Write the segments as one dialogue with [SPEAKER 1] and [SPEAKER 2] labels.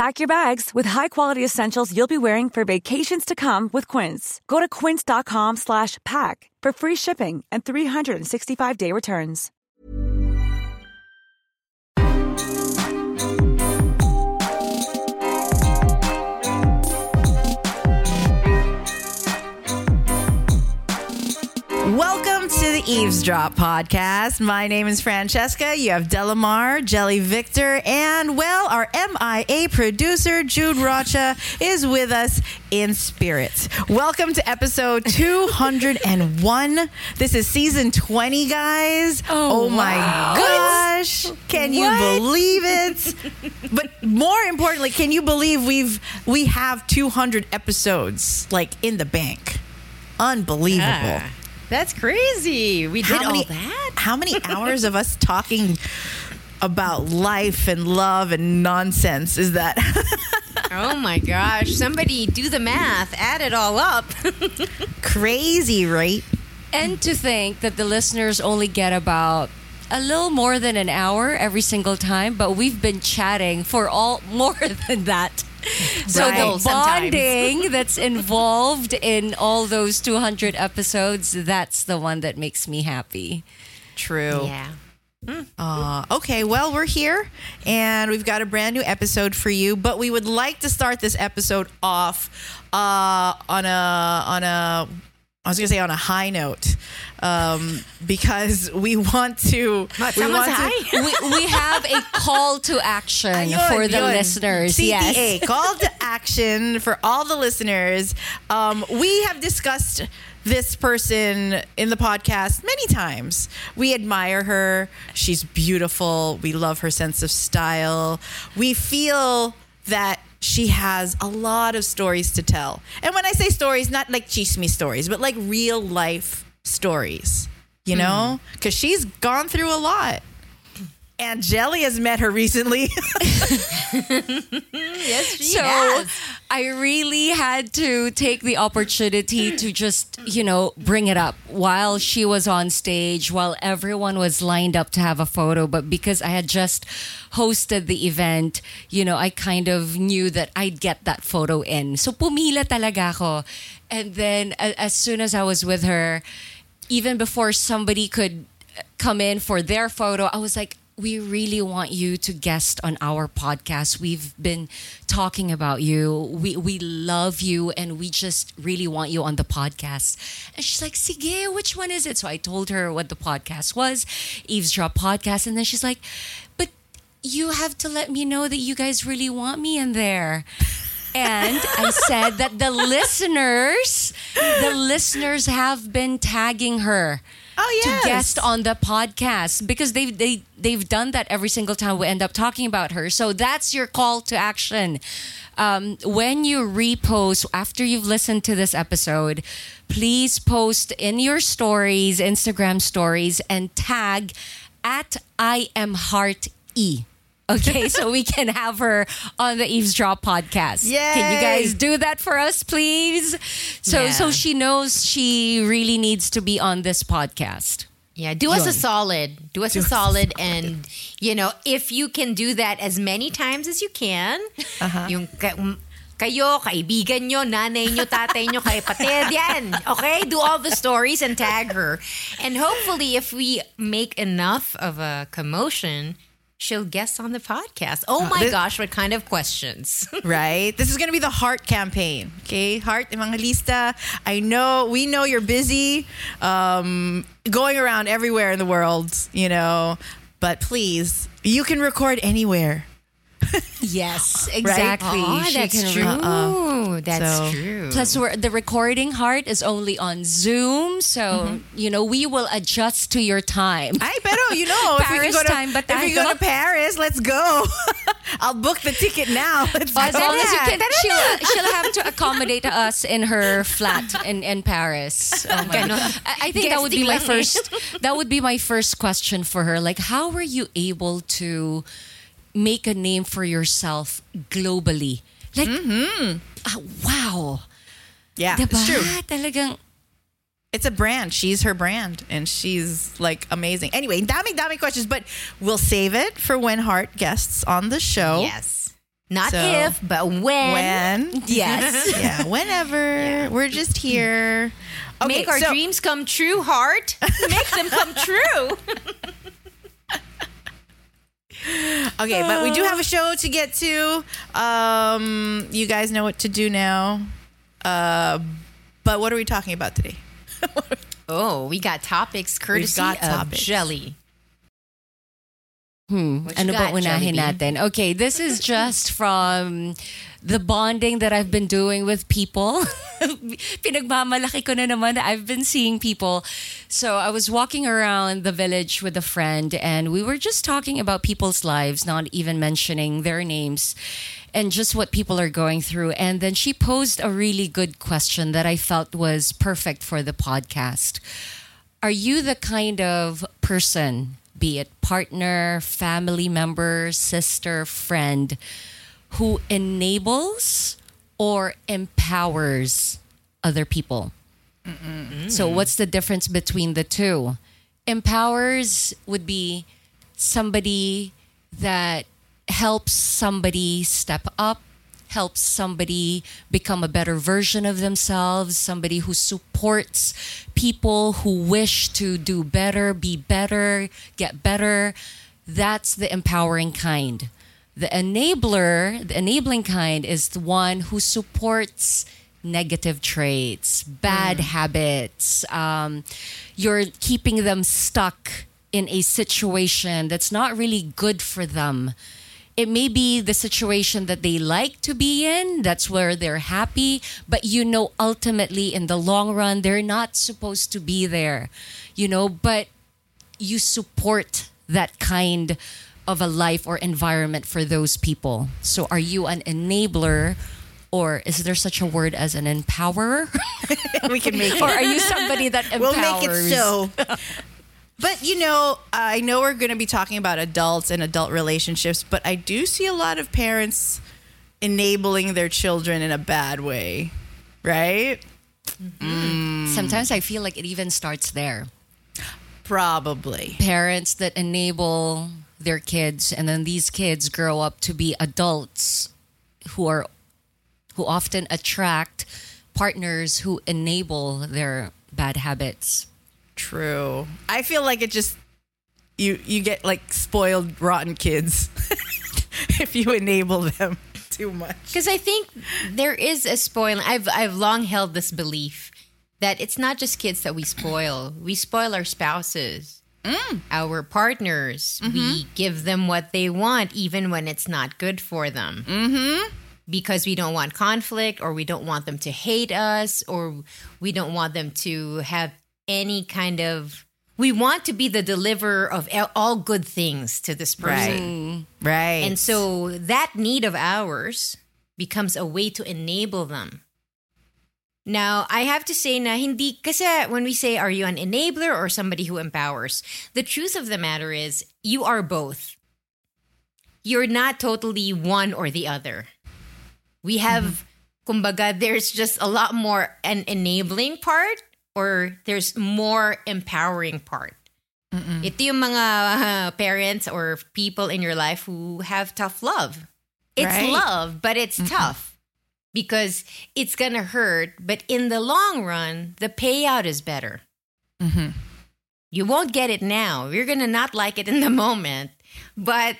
[SPEAKER 1] Pack your bags with high-quality essentials you'll be wearing for vacations to come with Quince. Go to quince.com slash pack for free shipping and 365-day returns.
[SPEAKER 2] Welcome the Eavesdrop podcast. My name is Francesca. You have Delamar, Jelly Victor, and well, our MIA producer, Jude Rocha, is with us in spirit. Welcome to episode 201. this is season 20, guys. Oh, oh my gosh. Can you believe it? but more importantly, can you believe we've we have 200 episodes like in the bank? Unbelievable.
[SPEAKER 3] Yeah. That's crazy. We did
[SPEAKER 2] how many,
[SPEAKER 3] all that.
[SPEAKER 2] How many hours of us talking about life and love and nonsense is that?
[SPEAKER 3] Oh my gosh. Somebody do the math, add it all up.
[SPEAKER 2] Crazy, right?
[SPEAKER 4] And to think that the listeners only get about a little more than an hour every single time, but we've been chatting for all more than that. So
[SPEAKER 3] Right.
[SPEAKER 4] the bonding that's involved in all those 200 episodes, that's the one that makes me happy.
[SPEAKER 2] True.
[SPEAKER 3] yeah.
[SPEAKER 2] Uh, okay, well, we're here and we've got a brand new episode for you, but we would like to start this episode off uh, on a on a I was gonna say on a high note um, because we want to. we
[SPEAKER 3] someone's
[SPEAKER 2] want to-
[SPEAKER 3] high?
[SPEAKER 4] we, we have a call to action
[SPEAKER 2] Ayun,
[SPEAKER 4] for the
[SPEAKER 2] yun.
[SPEAKER 4] listeners. Yes.
[SPEAKER 2] call to action for all the listeners. Um, we have discussed this person in the podcast many times. We admire her. She's beautiful. We love her sense of style. We feel that she has a lot of stories to tell. And when I say stories, not like chisme stories, but like real life stories, you mm. know? Because she's gone through a lot. And Jelly has met her recently.
[SPEAKER 4] Yes, she so I really had to take the opportunity to just, you know, bring it up while she was on stage, while everyone was lined up to have a photo. But because I had just hosted the event, you know, I kind of knew that I'd get that photo in. So pumila talaga ako. And then as soon as I was with her, even before somebody could come in for their photo, I was like, we really want you to guest on our podcast. We've been talking about you. We we love you and we just really want you on the podcast. And she's like, Sige, which one is it? So I told her what the podcast was, Eavesdrop Podcast. And then she's like, but you have to let me know that you guys really want me in there. And I said that the listeners, the listeners have been tagging her
[SPEAKER 2] Oh, yes.
[SPEAKER 4] to guest on the podcast because they've they they've done that every single time we end up talking about her. So that's your call to action. Um, when you repost after you've listened to this episode, please post in your stories, Instagram stories, and tag at I am heart e. Okay, so we can have her on the Eavesdrop podcast. Yeah. Can you guys do that for us, please? So
[SPEAKER 3] Yeah.
[SPEAKER 4] so she knows she really needs to be on this podcast.
[SPEAKER 3] Yeah, do us a solid. Do us a solid and you know, if you can do that as many times as you can,
[SPEAKER 2] Uh-huh.
[SPEAKER 3] yung um, kayo, kaibigan nyo, nanay nyo, tatay nyo, kapatid, yan. Okay? Do all the stories and tag her. And hopefully, if we make enough of a commotion, she'll guest on the podcast. Oh my
[SPEAKER 2] this-
[SPEAKER 3] gosh, what kind of questions?
[SPEAKER 2] right? This is going to be the Heart campaign. Okay, Heart Evangelista. I know we know you're busy, um, going around everywhere in the world. You know, but please, you can record anywhere.
[SPEAKER 4] Yes, exactly.
[SPEAKER 3] oh, that's
[SPEAKER 4] can
[SPEAKER 3] true.
[SPEAKER 4] re-
[SPEAKER 3] that's
[SPEAKER 2] So-
[SPEAKER 3] true.
[SPEAKER 4] Plus, we're, the recording heart is only on Zoom, so
[SPEAKER 2] Mm-hmm.
[SPEAKER 4] you know we will adjust to your time.
[SPEAKER 2] Ay, pero you know, if we
[SPEAKER 4] Paris
[SPEAKER 2] go to,
[SPEAKER 4] time ba
[SPEAKER 2] if we go to Paris, let's go. I'll book the ticket now. Let's
[SPEAKER 4] As
[SPEAKER 2] go.
[SPEAKER 4] long as you can, she'll, she'll have to accommodate us in her flat in, in Paris. Oh my God. I, I think that would be my first. That would be my first question for her. Like, how were you able to make a name for yourself globally? Like, ah, wow,
[SPEAKER 2] yeah,
[SPEAKER 4] diba?
[SPEAKER 2] it's true.
[SPEAKER 4] Talagang
[SPEAKER 2] It's a brand. She's her brand, and she's like amazing. Anyway, dami dami questions, but we'll save it for when Heart guests on the show.
[SPEAKER 3] yes. Not
[SPEAKER 2] So-
[SPEAKER 3] if, but when.
[SPEAKER 2] When?
[SPEAKER 4] yes.
[SPEAKER 2] yeah, whenever. We're just here. Okay,
[SPEAKER 3] Make our
[SPEAKER 2] so-
[SPEAKER 3] dreams come true, heart. Make them come true.
[SPEAKER 2] Okay, but we do have a show to get to. Um, you guys know what to do now. Uh, but what are we talking about today?
[SPEAKER 3] Oh, we got topics courtesy
[SPEAKER 2] got
[SPEAKER 3] of
[SPEAKER 2] topics.
[SPEAKER 3] Jelly.
[SPEAKER 4] Hmm.
[SPEAKER 3] What you
[SPEAKER 4] Ano ba
[SPEAKER 3] got,
[SPEAKER 4] unahin
[SPEAKER 3] Jelly
[SPEAKER 4] natin? Okay, this is just from the bonding that I've been doing with people. Pinagmamalaki ko na naman I've been seeing people. So I was walking around the village with a friend and we were just talking about people's lives, not even mentioning their names and just what people are going through. And then she posed a really good question that I felt was perfect for the podcast. Are you the kind of person, be it partner, family member, sister, friend, who enables or empowers other people? So, what's the difference between the two? Empowers would be somebody that helps somebody step up, helps somebody become a better version of themselves, somebody who supports people who wish to do better, be better, get better. That's the empowering kind. The enabler, the enabling kind, is the one who supports negative traits, bad habits. Um, you're keeping them stuck in a situation that's not really good for them. It may be the situation that they like to be in, that's where they're happy, but you know, ultimately, in the long run, they're not supposed to be there, you know, but you support that kind of a life or environment for those people. So, are you an enabler? Or is there such a word as an empowerer?
[SPEAKER 2] we can make it.
[SPEAKER 4] or are you somebody that empowers?
[SPEAKER 2] we'll make it so. But you know, I know we're going to be talking about adults and adult relationships, but I do see a lot of parents enabling their children in a bad way, right? Mm-hmm. Mm.
[SPEAKER 4] Sometimes I feel like it even starts there.
[SPEAKER 2] Probably.
[SPEAKER 4] Parents that enable their kids, and then these kids grow up to be adults who are who often attract partners who enable their bad habits.
[SPEAKER 2] True. I feel like it just you you get like spoiled rotten kids if you enable them too much.
[SPEAKER 3] Because I think there is a spoiling. I've I've long held this belief that it's not just kids that we spoil. We spoil our spouses, Mm. our partners. We mm-hmm. give them what they want, even when it's not good for them. Mm-hmm. Because we don't want conflict, or we don't want them to hate us, or we don't want them to have any kind of. We want to be the deliverer of all good things to this person. Mm.
[SPEAKER 2] Right.
[SPEAKER 3] And so that need of ours becomes a way to enable them. Now, I have to say na hindi kasi when we say are you an enabler or somebody who empowers, the truth of the matter is you are both. You're not totally one or the other. We have kumbaga there's just a lot more an enabling part or there's more empowering part. Ito yung mga uh, parents or people in your life who have tough love. It's
[SPEAKER 2] Right.
[SPEAKER 3] love, but it's tough because it's gonna hurt. But in the long run, the payout is better. Mm-hmm. You won't get it now. You're gonna not like it in the moment, but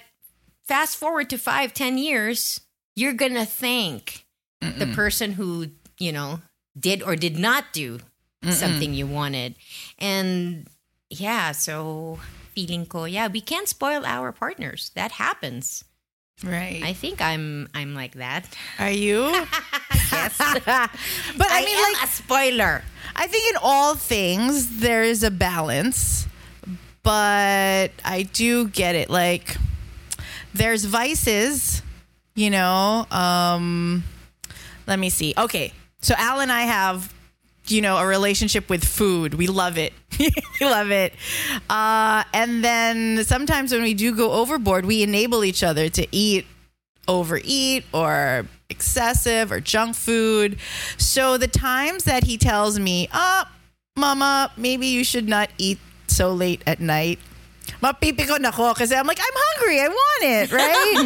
[SPEAKER 3] fast forward to five, ten years, you're gonna thank the person who you know did or did not do something you wanted, and yeah. So feeling ko, yeah, we can't spoil our partners. That happens.
[SPEAKER 2] Right.
[SPEAKER 3] I think I'm I'm like that.
[SPEAKER 2] Are you?
[SPEAKER 3] Yes,
[SPEAKER 2] but I,
[SPEAKER 3] I,
[SPEAKER 2] mean, like,
[SPEAKER 3] a spoiler.
[SPEAKER 2] I think in all things there is a balance, but I do get it. Like, there's vices, you know. Um, let me see. Okay, so Al and I have, you know, a relationship with food. We love it. we love it. Uh, and then sometimes when we do go overboard, we enable each other to eat overeat or excessive or junk food. So the times that he tells me, "Ah, mama, maybe you should not eat so late at night." Mapipikon ako kasi I'm like, I'm hungry. I want it, right?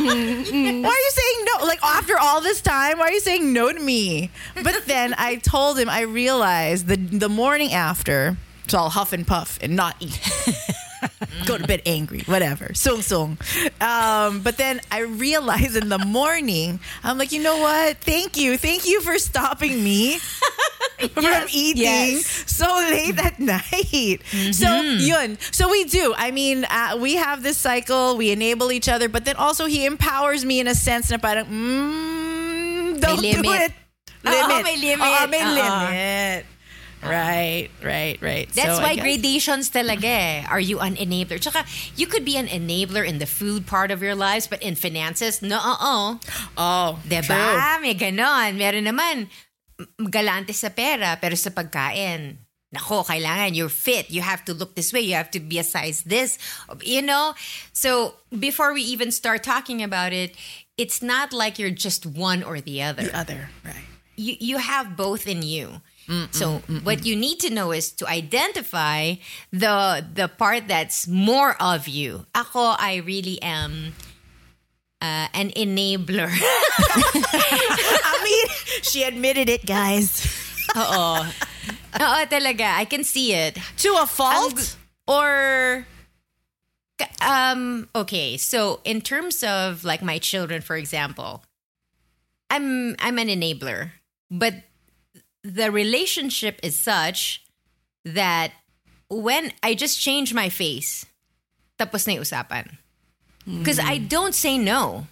[SPEAKER 2] why are you saying no? Like after all this time, why are you saying no to me? But then I told him I realized the the morning after, so I'll huff and puff and not eat. Go to bed angry, whatever. Sung sung. Um, but then I realized in the morning, I'm like, you know what? Thank you. Thank you for stopping me from eating
[SPEAKER 4] yes.
[SPEAKER 2] so late at night. So yun. So we do. I mean, uh, we have this cycle. We enable each other, but then also he empowers me in a sense na parang, mm, don't do
[SPEAKER 3] limit.
[SPEAKER 2] it.
[SPEAKER 3] Oo,
[SPEAKER 2] Limit.
[SPEAKER 3] may limit.
[SPEAKER 2] Oo, may
[SPEAKER 3] Oo.
[SPEAKER 2] limit. Right, right, right.
[SPEAKER 3] That's
[SPEAKER 2] So,
[SPEAKER 3] why gradations talaga eh. Are you an enabler? Tsaka, you could be an enabler in the food part of your lives, but in finances, no, oo.
[SPEAKER 2] Oh,
[SPEAKER 3] Diba?
[SPEAKER 2] true.
[SPEAKER 3] May ganon. Meron naman, galante sa pera, pero sa pagkain, nako, kailangan, you're fit. You have to look this way. You have to be a size this. You know? So, before we even start talking about it, it's not like you're just one or the other.
[SPEAKER 2] The other, right.
[SPEAKER 3] you you have both in you. so what you need to know is to identify the the part that's more of you. Ako, I really am uh, an enabler.
[SPEAKER 2] I mean, she admitted it, guys.
[SPEAKER 3] Oo. Oo, talaga. I can see it.
[SPEAKER 2] To a fault? Or
[SPEAKER 3] Um, okay, so in terms of like my children, for example, I'm I'm an enabler, but the relationship is such that when I just change my face, tapos na usapan. Because I don't say no.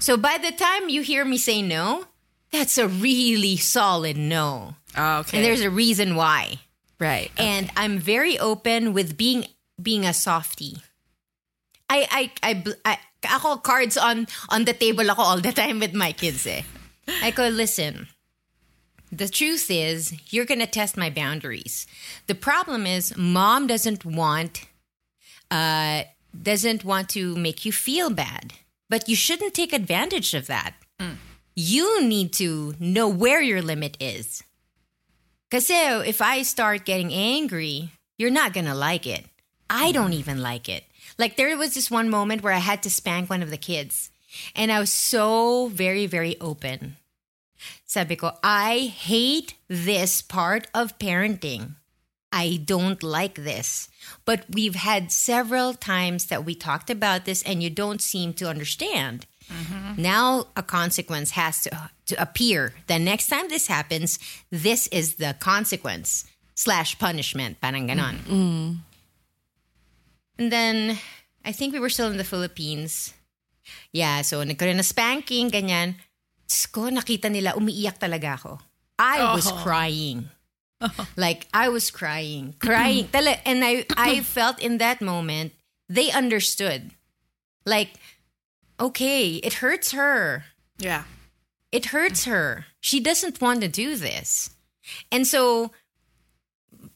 [SPEAKER 3] So by the time you hear me say no, that's a really solid no.
[SPEAKER 2] okay.
[SPEAKER 3] And there's a reason why.
[SPEAKER 2] right.
[SPEAKER 3] And I'm very open with being being a softie. I I I, I ako cards on on the table ako all the time with my kids eh. I go listen. The truth is, you're going to test my boundaries. The problem is mom doesn't want uh doesn't want to make you feel bad. But you shouldn't take advantage of that. Mm. You need to know where your limit is. Because if I start getting angry, you're not gonna like it. I mm. don't even like it. Like there was this one moment where I had to spank one of the kids. And I was so very, very open. Sabi ko, I hate this part of parenting. I don't like this. But we've had several times that we talked about this and you don't seem to understand. Mm-hmm. Now a consequence has to to appear. The next time this happens, this is the consequence slash punishment. Parang ganon. Mm-hmm. Mm. And then I think we were still in the Philippines. Yeah, so nagkaroon na spanking, ganyan. Diyos ko, nakita nila, umiiyak talaga ako. I was oh. crying. Like, I was crying. Crying. And I, I felt in that moment, they understood. Like, okay, it hurts her.
[SPEAKER 2] yeah.
[SPEAKER 3] It hurts her. She doesn't want to do this. And so,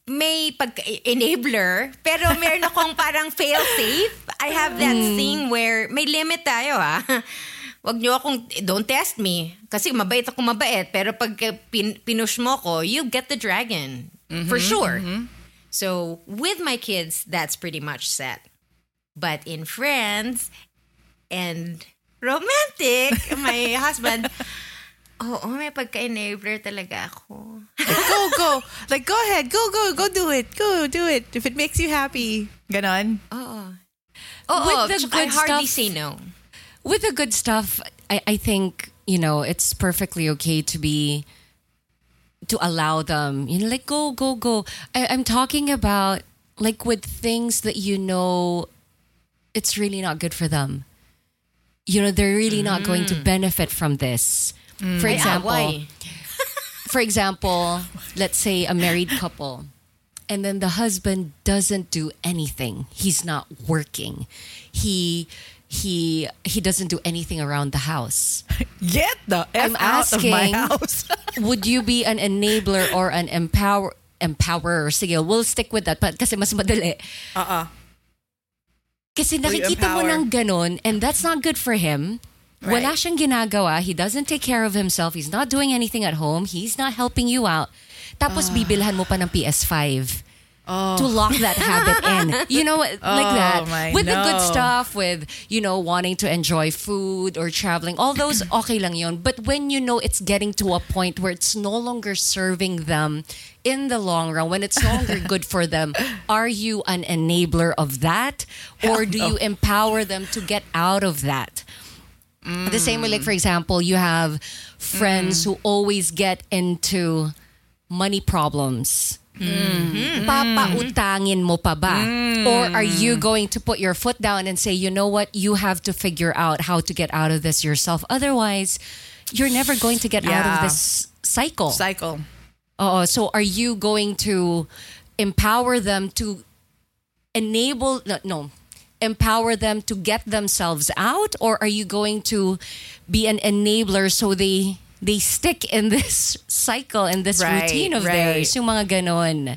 [SPEAKER 3] may pag-enabler, pero meron akong parang fail-safe. I have that hmm. thing where may limit tayo ha. Wag niyo akong, don't test me. Kasi mabait ako mabait. Pero pag pin, pinush mo ko, you get the dragon. For sure. So with my kids, that's pretty much set. But in friends and romantic, my husband, oh, oh may pagka-enabler talaga ako.
[SPEAKER 2] go, go. Like, go ahead. Go, go. Go do it. Go do it. If it makes you happy. Ganon.
[SPEAKER 3] Oo.
[SPEAKER 4] With the
[SPEAKER 3] I
[SPEAKER 4] good
[SPEAKER 3] hardly
[SPEAKER 4] stuff-
[SPEAKER 3] say no.
[SPEAKER 4] With the good stuff, I, I think, you know, it's perfectly okay to be to allow them, you know, like go, go, go. I, I'm talking about like with things that you know it's really not good for them. You know, they're really not going to benefit from this. For
[SPEAKER 3] Ah,
[SPEAKER 4] example,
[SPEAKER 3] why?
[SPEAKER 4] for example, let's say a married couple, and then the husband doesn't do anything. He's not working. He he he doesn't do anything around the house.
[SPEAKER 2] Get the F
[SPEAKER 4] I'm
[SPEAKER 2] out of my
[SPEAKER 4] asking-
[SPEAKER 2] house.
[SPEAKER 4] Would you be an enabler or an empower empowerer? Sige, we'll stick with that but kasi mas madali.
[SPEAKER 2] uh-uh.
[SPEAKER 4] Kasi nakikita mo ng ganon and that's not good for him. Wala
[SPEAKER 2] Right.
[SPEAKER 4] siyang ginagawa. He doesn't take care of himself. He's not doing anything at home. He's not helping you out. Tapos
[SPEAKER 2] Ah.
[SPEAKER 4] bibilhan mo pa ng PS5 Oh. to lock that habit in. You know, like
[SPEAKER 2] Oh,
[SPEAKER 4] that.
[SPEAKER 2] my
[SPEAKER 4] With the good stuff, with, you know, wanting to enjoy food or traveling, all those, okay lang yun. But when you know it's getting to a point where it's no longer serving them in the long run, when it's no longer good for them, are you an enabler of that? Or do you oh. empower them to get out of that? The same way, like, for mm. example, you have friends mm-hmm. who always get into money problems. Mm-hmm. Mm-hmm. Papautangin mo pa ba? Mm. Or are you going to put your foot down and say, you know what, you have to figure out how to get out of this yourself. Otherwise, you're never going to get out of this cycle.
[SPEAKER 2] Cycle.
[SPEAKER 4] Oh, so are you going to empower them to enable no, no empower them to get themselves out or are you going to be an enabler so they they stick in this cycle in this
[SPEAKER 2] Right,
[SPEAKER 4] routine of
[SPEAKER 2] right.
[SPEAKER 4] theirs yung mga ganon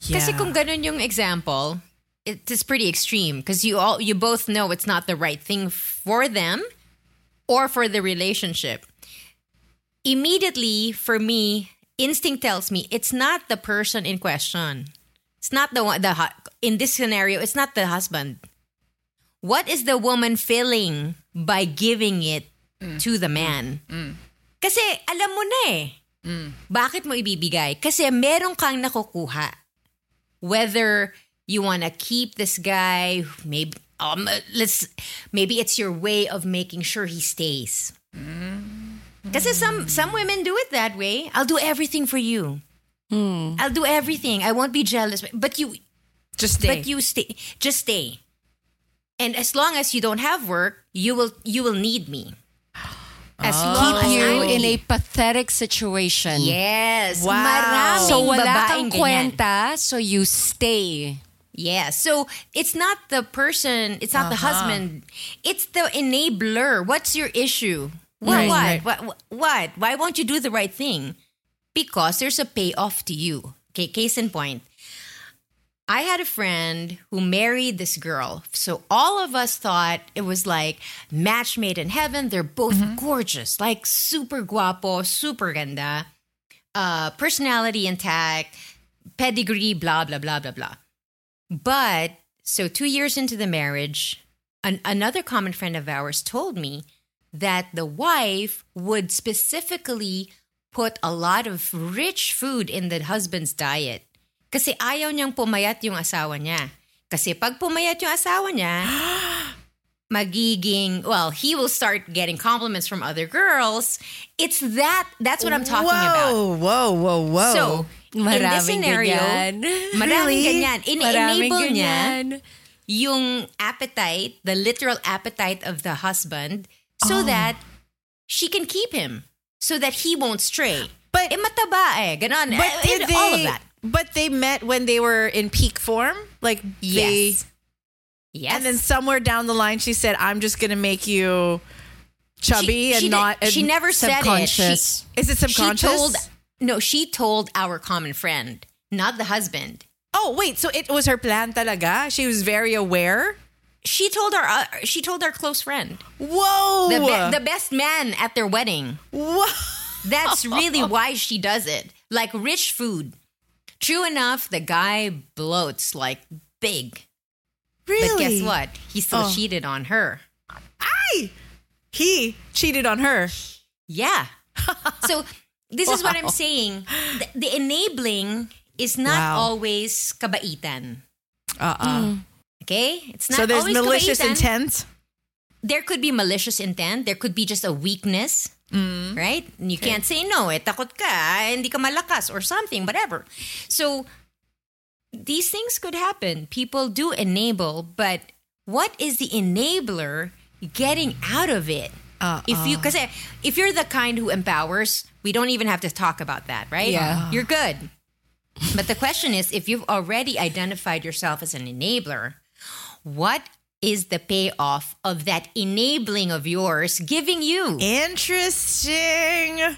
[SPEAKER 3] Kasi
[SPEAKER 2] Yeah.
[SPEAKER 3] kung ganun yung example, it is pretty extreme because you all you both know it's not the right thing for them or for the relationship. Immediately, for me, instinct tells me it's not the person in question. It's not the one. The in this scenario, it's not the husband. What is the woman feeling by giving it Mm. to the man? Mm. Kasi alam mo na eh. Mm. Bakit mo ibibigay? Kasi meron kang nakukuha. Whether you want to keep this guy, maybe um, let's maybe it's your way of making sure he stays. Kasi some some women do it that way. I'll do everything for you. Hmm. I'll do everything. I won't be jealous. But you
[SPEAKER 2] Just stay.
[SPEAKER 3] but you stay just stay. And as long as you don't have work, you will you will need me. As oh, long
[SPEAKER 4] keep you
[SPEAKER 3] I'm
[SPEAKER 4] in a pathetic situation
[SPEAKER 3] Yes.
[SPEAKER 2] Wow.
[SPEAKER 3] Maraming
[SPEAKER 4] so wala
[SPEAKER 3] babaeng
[SPEAKER 4] kang
[SPEAKER 3] ganyan.
[SPEAKER 4] kwenta so you stay
[SPEAKER 3] Yeah. So it's not the person, it's not the uh-huh. husband, it's the enabler. What's your issue? What,
[SPEAKER 2] Right,
[SPEAKER 3] what,
[SPEAKER 2] right.
[SPEAKER 3] what? What? Why won't you do the right thing? Because there's a payoff to you. Okay, case in point. I had a friend who married this girl. So all of us thought it was like match made in heaven. They're both gorgeous, like super guapo, super ganda, uh, personality intact, pedigree, blah, blah, blah, blah, blah. But so two years into the marriage, an, another common friend of ours told me that the wife would specifically put a lot of rich food in the husband's diet. Kasi ayaw niyang pumayat yung asawa niya. Kasi pag pumayat yung asawa niya, magiging, well, he will start getting compliments from other girls. It's that, that's what I'm talking about.
[SPEAKER 2] whoa, Whoa, whoa, whoa.
[SPEAKER 3] So, in this
[SPEAKER 4] Maraming
[SPEAKER 3] scenario,
[SPEAKER 4] ganyan.
[SPEAKER 3] maraming
[SPEAKER 2] Really?
[SPEAKER 3] ganyan.
[SPEAKER 4] Maraming
[SPEAKER 3] In-enable niya yung appetite, the literal appetite of the husband
[SPEAKER 2] Oh.
[SPEAKER 3] so that she can keep him. So that he won't stray.
[SPEAKER 2] But-
[SPEAKER 3] eh, mataba eh. Ganon.
[SPEAKER 2] but
[SPEAKER 3] Eh,
[SPEAKER 2] did they,
[SPEAKER 3] all of that.
[SPEAKER 2] But they met when they were in peak form? Like, they,
[SPEAKER 3] Yes. Yes.
[SPEAKER 2] and then somewhere down the line, she said, I'm just going to make you chubby
[SPEAKER 3] she,
[SPEAKER 2] and
[SPEAKER 3] she
[SPEAKER 2] not.
[SPEAKER 3] Did, she never said it. She,
[SPEAKER 2] Is it subconscious?
[SPEAKER 3] She told, no, she told our common friend, not the husband.
[SPEAKER 2] oh, wait. So it was her plan talaga? She was very aware?
[SPEAKER 3] She told our uh, she told our close friend,
[SPEAKER 2] Whoa.
[SPEAKER 3] the be- the best man at their wedding.
[SPEAKER 2] Whoa.
[SPEAKER 3] That's really why she does it. Like rich food True enough, the guy bloats like big.
[SPEAKER 2] Really?
[SPEAKER 3] But guess what? He still
[SPEAKER 2] Oh.
[SPEAKER 3] cheated on her.
[SPEAKER 2] I He cheated on her.
[SPEAKER 3] Yeah. so this is what I'm saying. The, the enabling is not
[SPEAKER 2] Wow.
[SPEAKER 3] always kabaitan.
[SPEAKER 2] Uh-uh. Hmm.
[SPEAKER 3] Okay? It's not
[SPEAKER 2] So there's
[SPEAKER 3] always
[SPEAKER 2] malicious
[SPEAKER 3] kabaitan.
[SPEAKER 2] intent.
[SPEAKER 3] There could be malicious intent. There could be just a weakness.
[SPEAKER 2] Mm.
[SPEAKER 3] Right? And you can't say no. Eh, takot ka. eh, Hindi ka malakas or something, whatever. So these things could happen. People do enable, but what is the enabler getting out of it?
[SPEAKER 2] Uh,
[SPEAKER 3] If you, because if you're the kind who empowers, we don't even have to talk about that, right?
[SPEAKER 4] Yeah.
[SPEAKER 3] You're good. But the question is if you've already identified yourself as an enabler, what is the payoff of that enabling of yours giving you?
[SPEAKER 2] Interesting.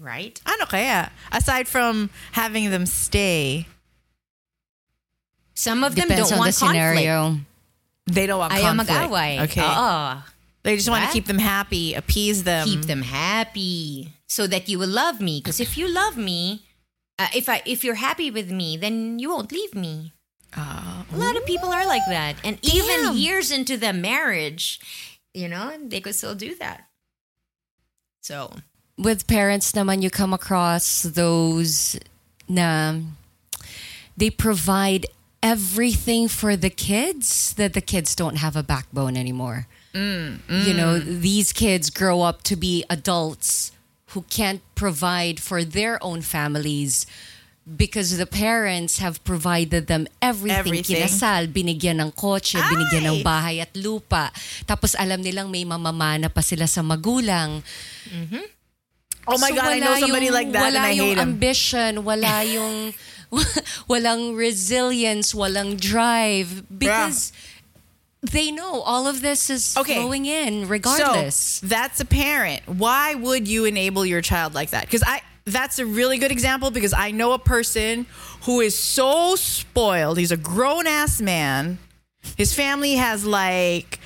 [SPEAKER 3] Right?
[SPEAKER 2] Ano kaya? Aside from having them stay,
[SPEAKER 3] Some of them
[SPEAKER 4] Depends
[SPEAKER 3] don't
[SPEAKER 4] on
[SPEAKER 3] want
[SPEAKER 4] the
[SPEAKER 3] conflict.
[SPEAKER 4] scenario.
[SPEAKER 2] they don't want
[SPEAKER 3] Ayaw
[SPEAKER 2] conflict.
[SPEAKER 3] mag-away.
[SPEAKER 2] Okay.
[SPEAKER 3] Oo.
[SPEAKER 2] They just want to
[SPEAKER 3] Diba?
[SPEAKER 2] keep them happy, appease them.
[SPEAKER 3] keep them happy so that you will love me because if you love me uh, if i if you're happy with me then you won't leave me a lot of people are like that. And even years into the marriage you know they could still do that. So
[SPEAKER 4] with parents naman you come across those na they provide everything for the kids that the kids don't have a backbone anymore. Mm, you know, mm. these kids grow up to be adults who can't provide for their own families because the parents have provided them everything.
[SPEAKER 2] Everything.
[SPEAKER 4] Kinasal, binigyan ng kotse, binigyan ng bahay at lupa. Tapos alam nilang may mamamana pa sila sa magulang. Mm-hmm.
[SPEAKER 2] oh my
[SPEAKER 4] So
[SPEAKER 2] God, I know somebody
[SPEAKER 4] yung-
[SPEAKER 2] like that and
[SPEAKER 4] wala
[SPEAKER 2] I
[SPEAKER 4] yung
[SPEAKER 2] hate him.
[SPEAKER 4] ambition, wala yung walang resilience, walang drive because they know all of this is
[SPEAKER 2] Okay.
[SPEAKER 4] flowing in regardless.
[SPEAKER 2] So that's a parent. Why would you enable your child like that? Because I that's a really good example because I know a person who is so spoiled. He's a grown ass man. His family has like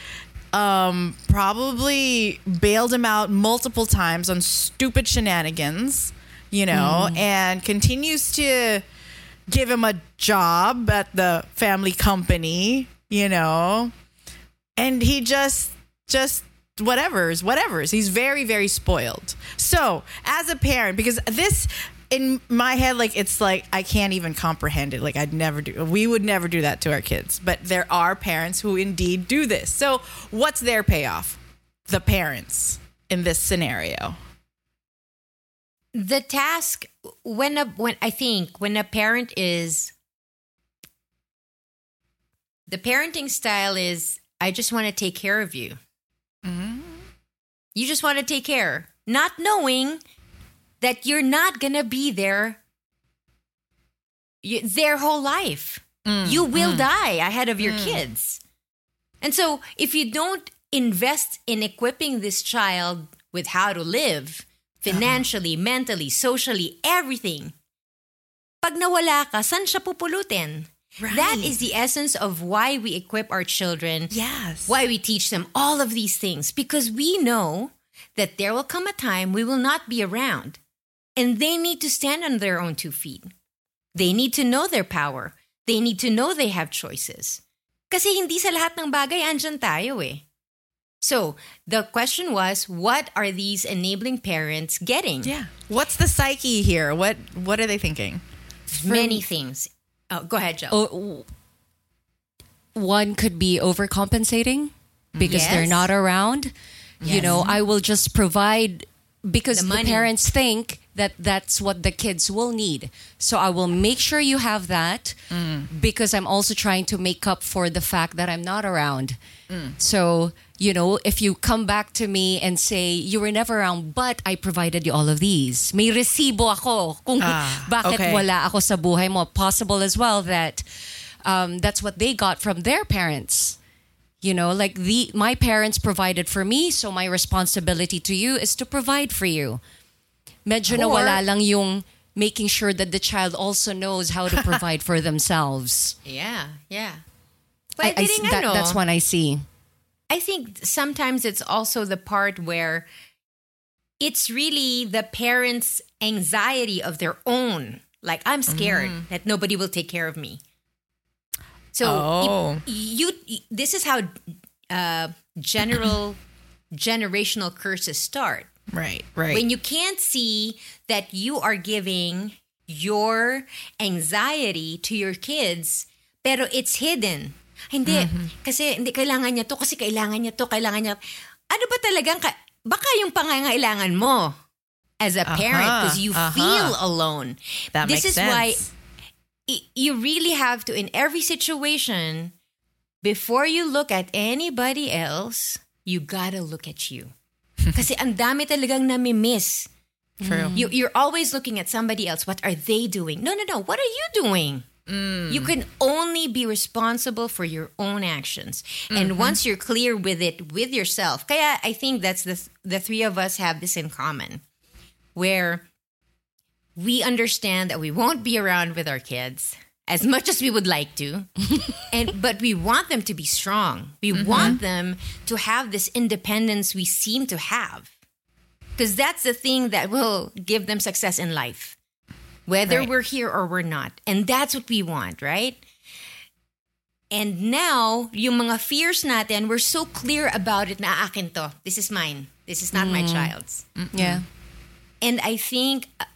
[SPEAKER 2] um probably bailed him out multiple times on stupid shenanigans, you know, and continues to give him a job at the family company, you know and he just just whatever's whatever's. He's very very spoiled. So as a parent because this in my head like it's like i can't even comprehend it. Like i'd never do we would never do that to our kids. But there are parents who indeed do this. So what's their payoff? The parents in this scenario.
[SPEAKER 3] The task when a when i think when a parent is the parenting style is i just want to take care of you you just want to take care. Not knowing that you're not gonna be there their whole life. Mm, you will mm. die ahead of your mm. kids. And so if you don't invest in equipping this child with how to live financially, mentally, socially, everything, pag nawala ka, saan siya pupulutin? That is the essence of why we equip our children,
[SPEAKER 2] yes
[SPEAKER 3] why we teach them all of these things, because we know that there will come a time we will not be around. And they need to stand on their own two feet. They need to know their power. They need to know they have choices. Kasi hindi sa lahat ng bagay andyan tayo eh. So, the question was, what are these enabling parents getting?
[SPEAKER 2] yeah what's the psyche here what what are they thinking
[SPEAKER 3] Many things. Oh, go ahead, Joe.
[SPEAKER 4] Oh, one could be overcompensating mm-hmm. because they're not around. You know, I will just provide because
[SPEAKER 3] The
[SPEAKER 4] the, parents think that that's what the kids will need. So I will make sure you have that mm. because I'm also trying to make up for the fact that I'm not around. Mm. So, you know, if you come back to me and say you were never around but I provided you all of these. May resibo ako kung
[SPEAKER 2] Ah,
[SPEAKER 4] bakit
[SPEAKER 2] okay.
[SPEAKER 4] wala ako sa buhay mo. Possible as well that um, that's what they got from their parents. You know, like the my parents provided for me, so my responsibility to you is to provide for you. Medyo nawala lang yung making sure that the child also knows how to provide for themselves.
[SPEAKER 3] yeah, yeah.
[SPEAKER 4] I, I-
[SPEAKER 3] ring
[SPEAKER 4] that- that's what I see.
[SPEAKER 3] I think sometimes it's also the part where it's really the parents' anxiety of their own. Like I'm scared that nobody will take care of me. So
[SPEAKER 2] Oh.
[SPEAKER 3] you, you this is how uh, general generational curses start
[SPEAKER 2] Right, right.
[SPEAKER 3] when you can't see that you are giving your anxiety to your kids pero it's hidden hindi kasi hindi kailangan niya to kasi kailangan niya to kailangan niya ano ba talagang ka- baka yung pangangailangan mo as a parent
[SPEAKER 2] Aha,
[SPEAKER 3] because you
[SPEAKER 2] aha.
[SPEAKER 3] feel alone.
[SPEAKER 2] That
[SPEAKER 3] this
[SPEAKER 2] makes
[SPEAKER 3] is why
[SPEAKER 2] sense.
[SPEAKER 3] y- you really have to in every situation before you look at anybody else you gotta look at you. Kasi ang dami talagang nami-miss.
[SPEAKER 2] True.
[SPEAKER 3] you, you're always looking at somebody else. What are they doing? No no no. What are you doing you mm. can only be responsible for your own actions. And mm-hmm. once you're clear with it with yourself kaya i think that's the the three of us have this in common where we understand that we won't be around with our kids as much as we would like to and but we want them to be strong. We mm-hmm. want them to have this independence we seem to have. Because that's the thing that will give them success in life whether
[SPEAKER 2] Right.
[SPEAKER 3] we're here or we're not and that's what we want right and now yung mga fears natin we're so clear about it na akin to this is mine this is not my child's
[SPEAKER 4] Yeah.
[SPEAKER 3] and I think, uh,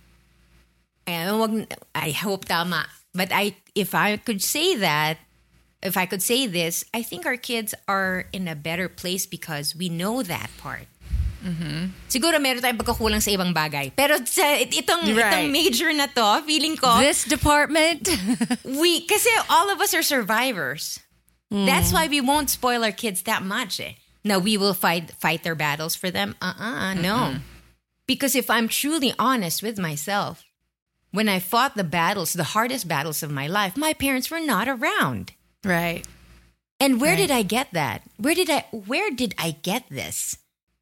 [SPEAKER 3] ayan, wag, I hope tama. But I, if I could say that, if I could say this, I think our kids are in a better place because we know that part. Siguro meron tayong pagkakulang sa ibang bagay. Pero sa itong,
[SPEAKER 2] Right.
[SPEAKER 3] itong major na to, feeling ko,
[SPEAKER 4] This department.
[SPEAKER 3] we, kasi all of us are survivors. That's why we won't spoil our kids that much. Eh. Now we will fight fight their battles for them. Uh-uh, no. Because if I'm truly honest with myself, when I fought the battles, the hardest battles of my life, my parents were not around.
[SPEAKER 2] right.
[SPEAKER 3] And where did I get that? Where did I where did I get this?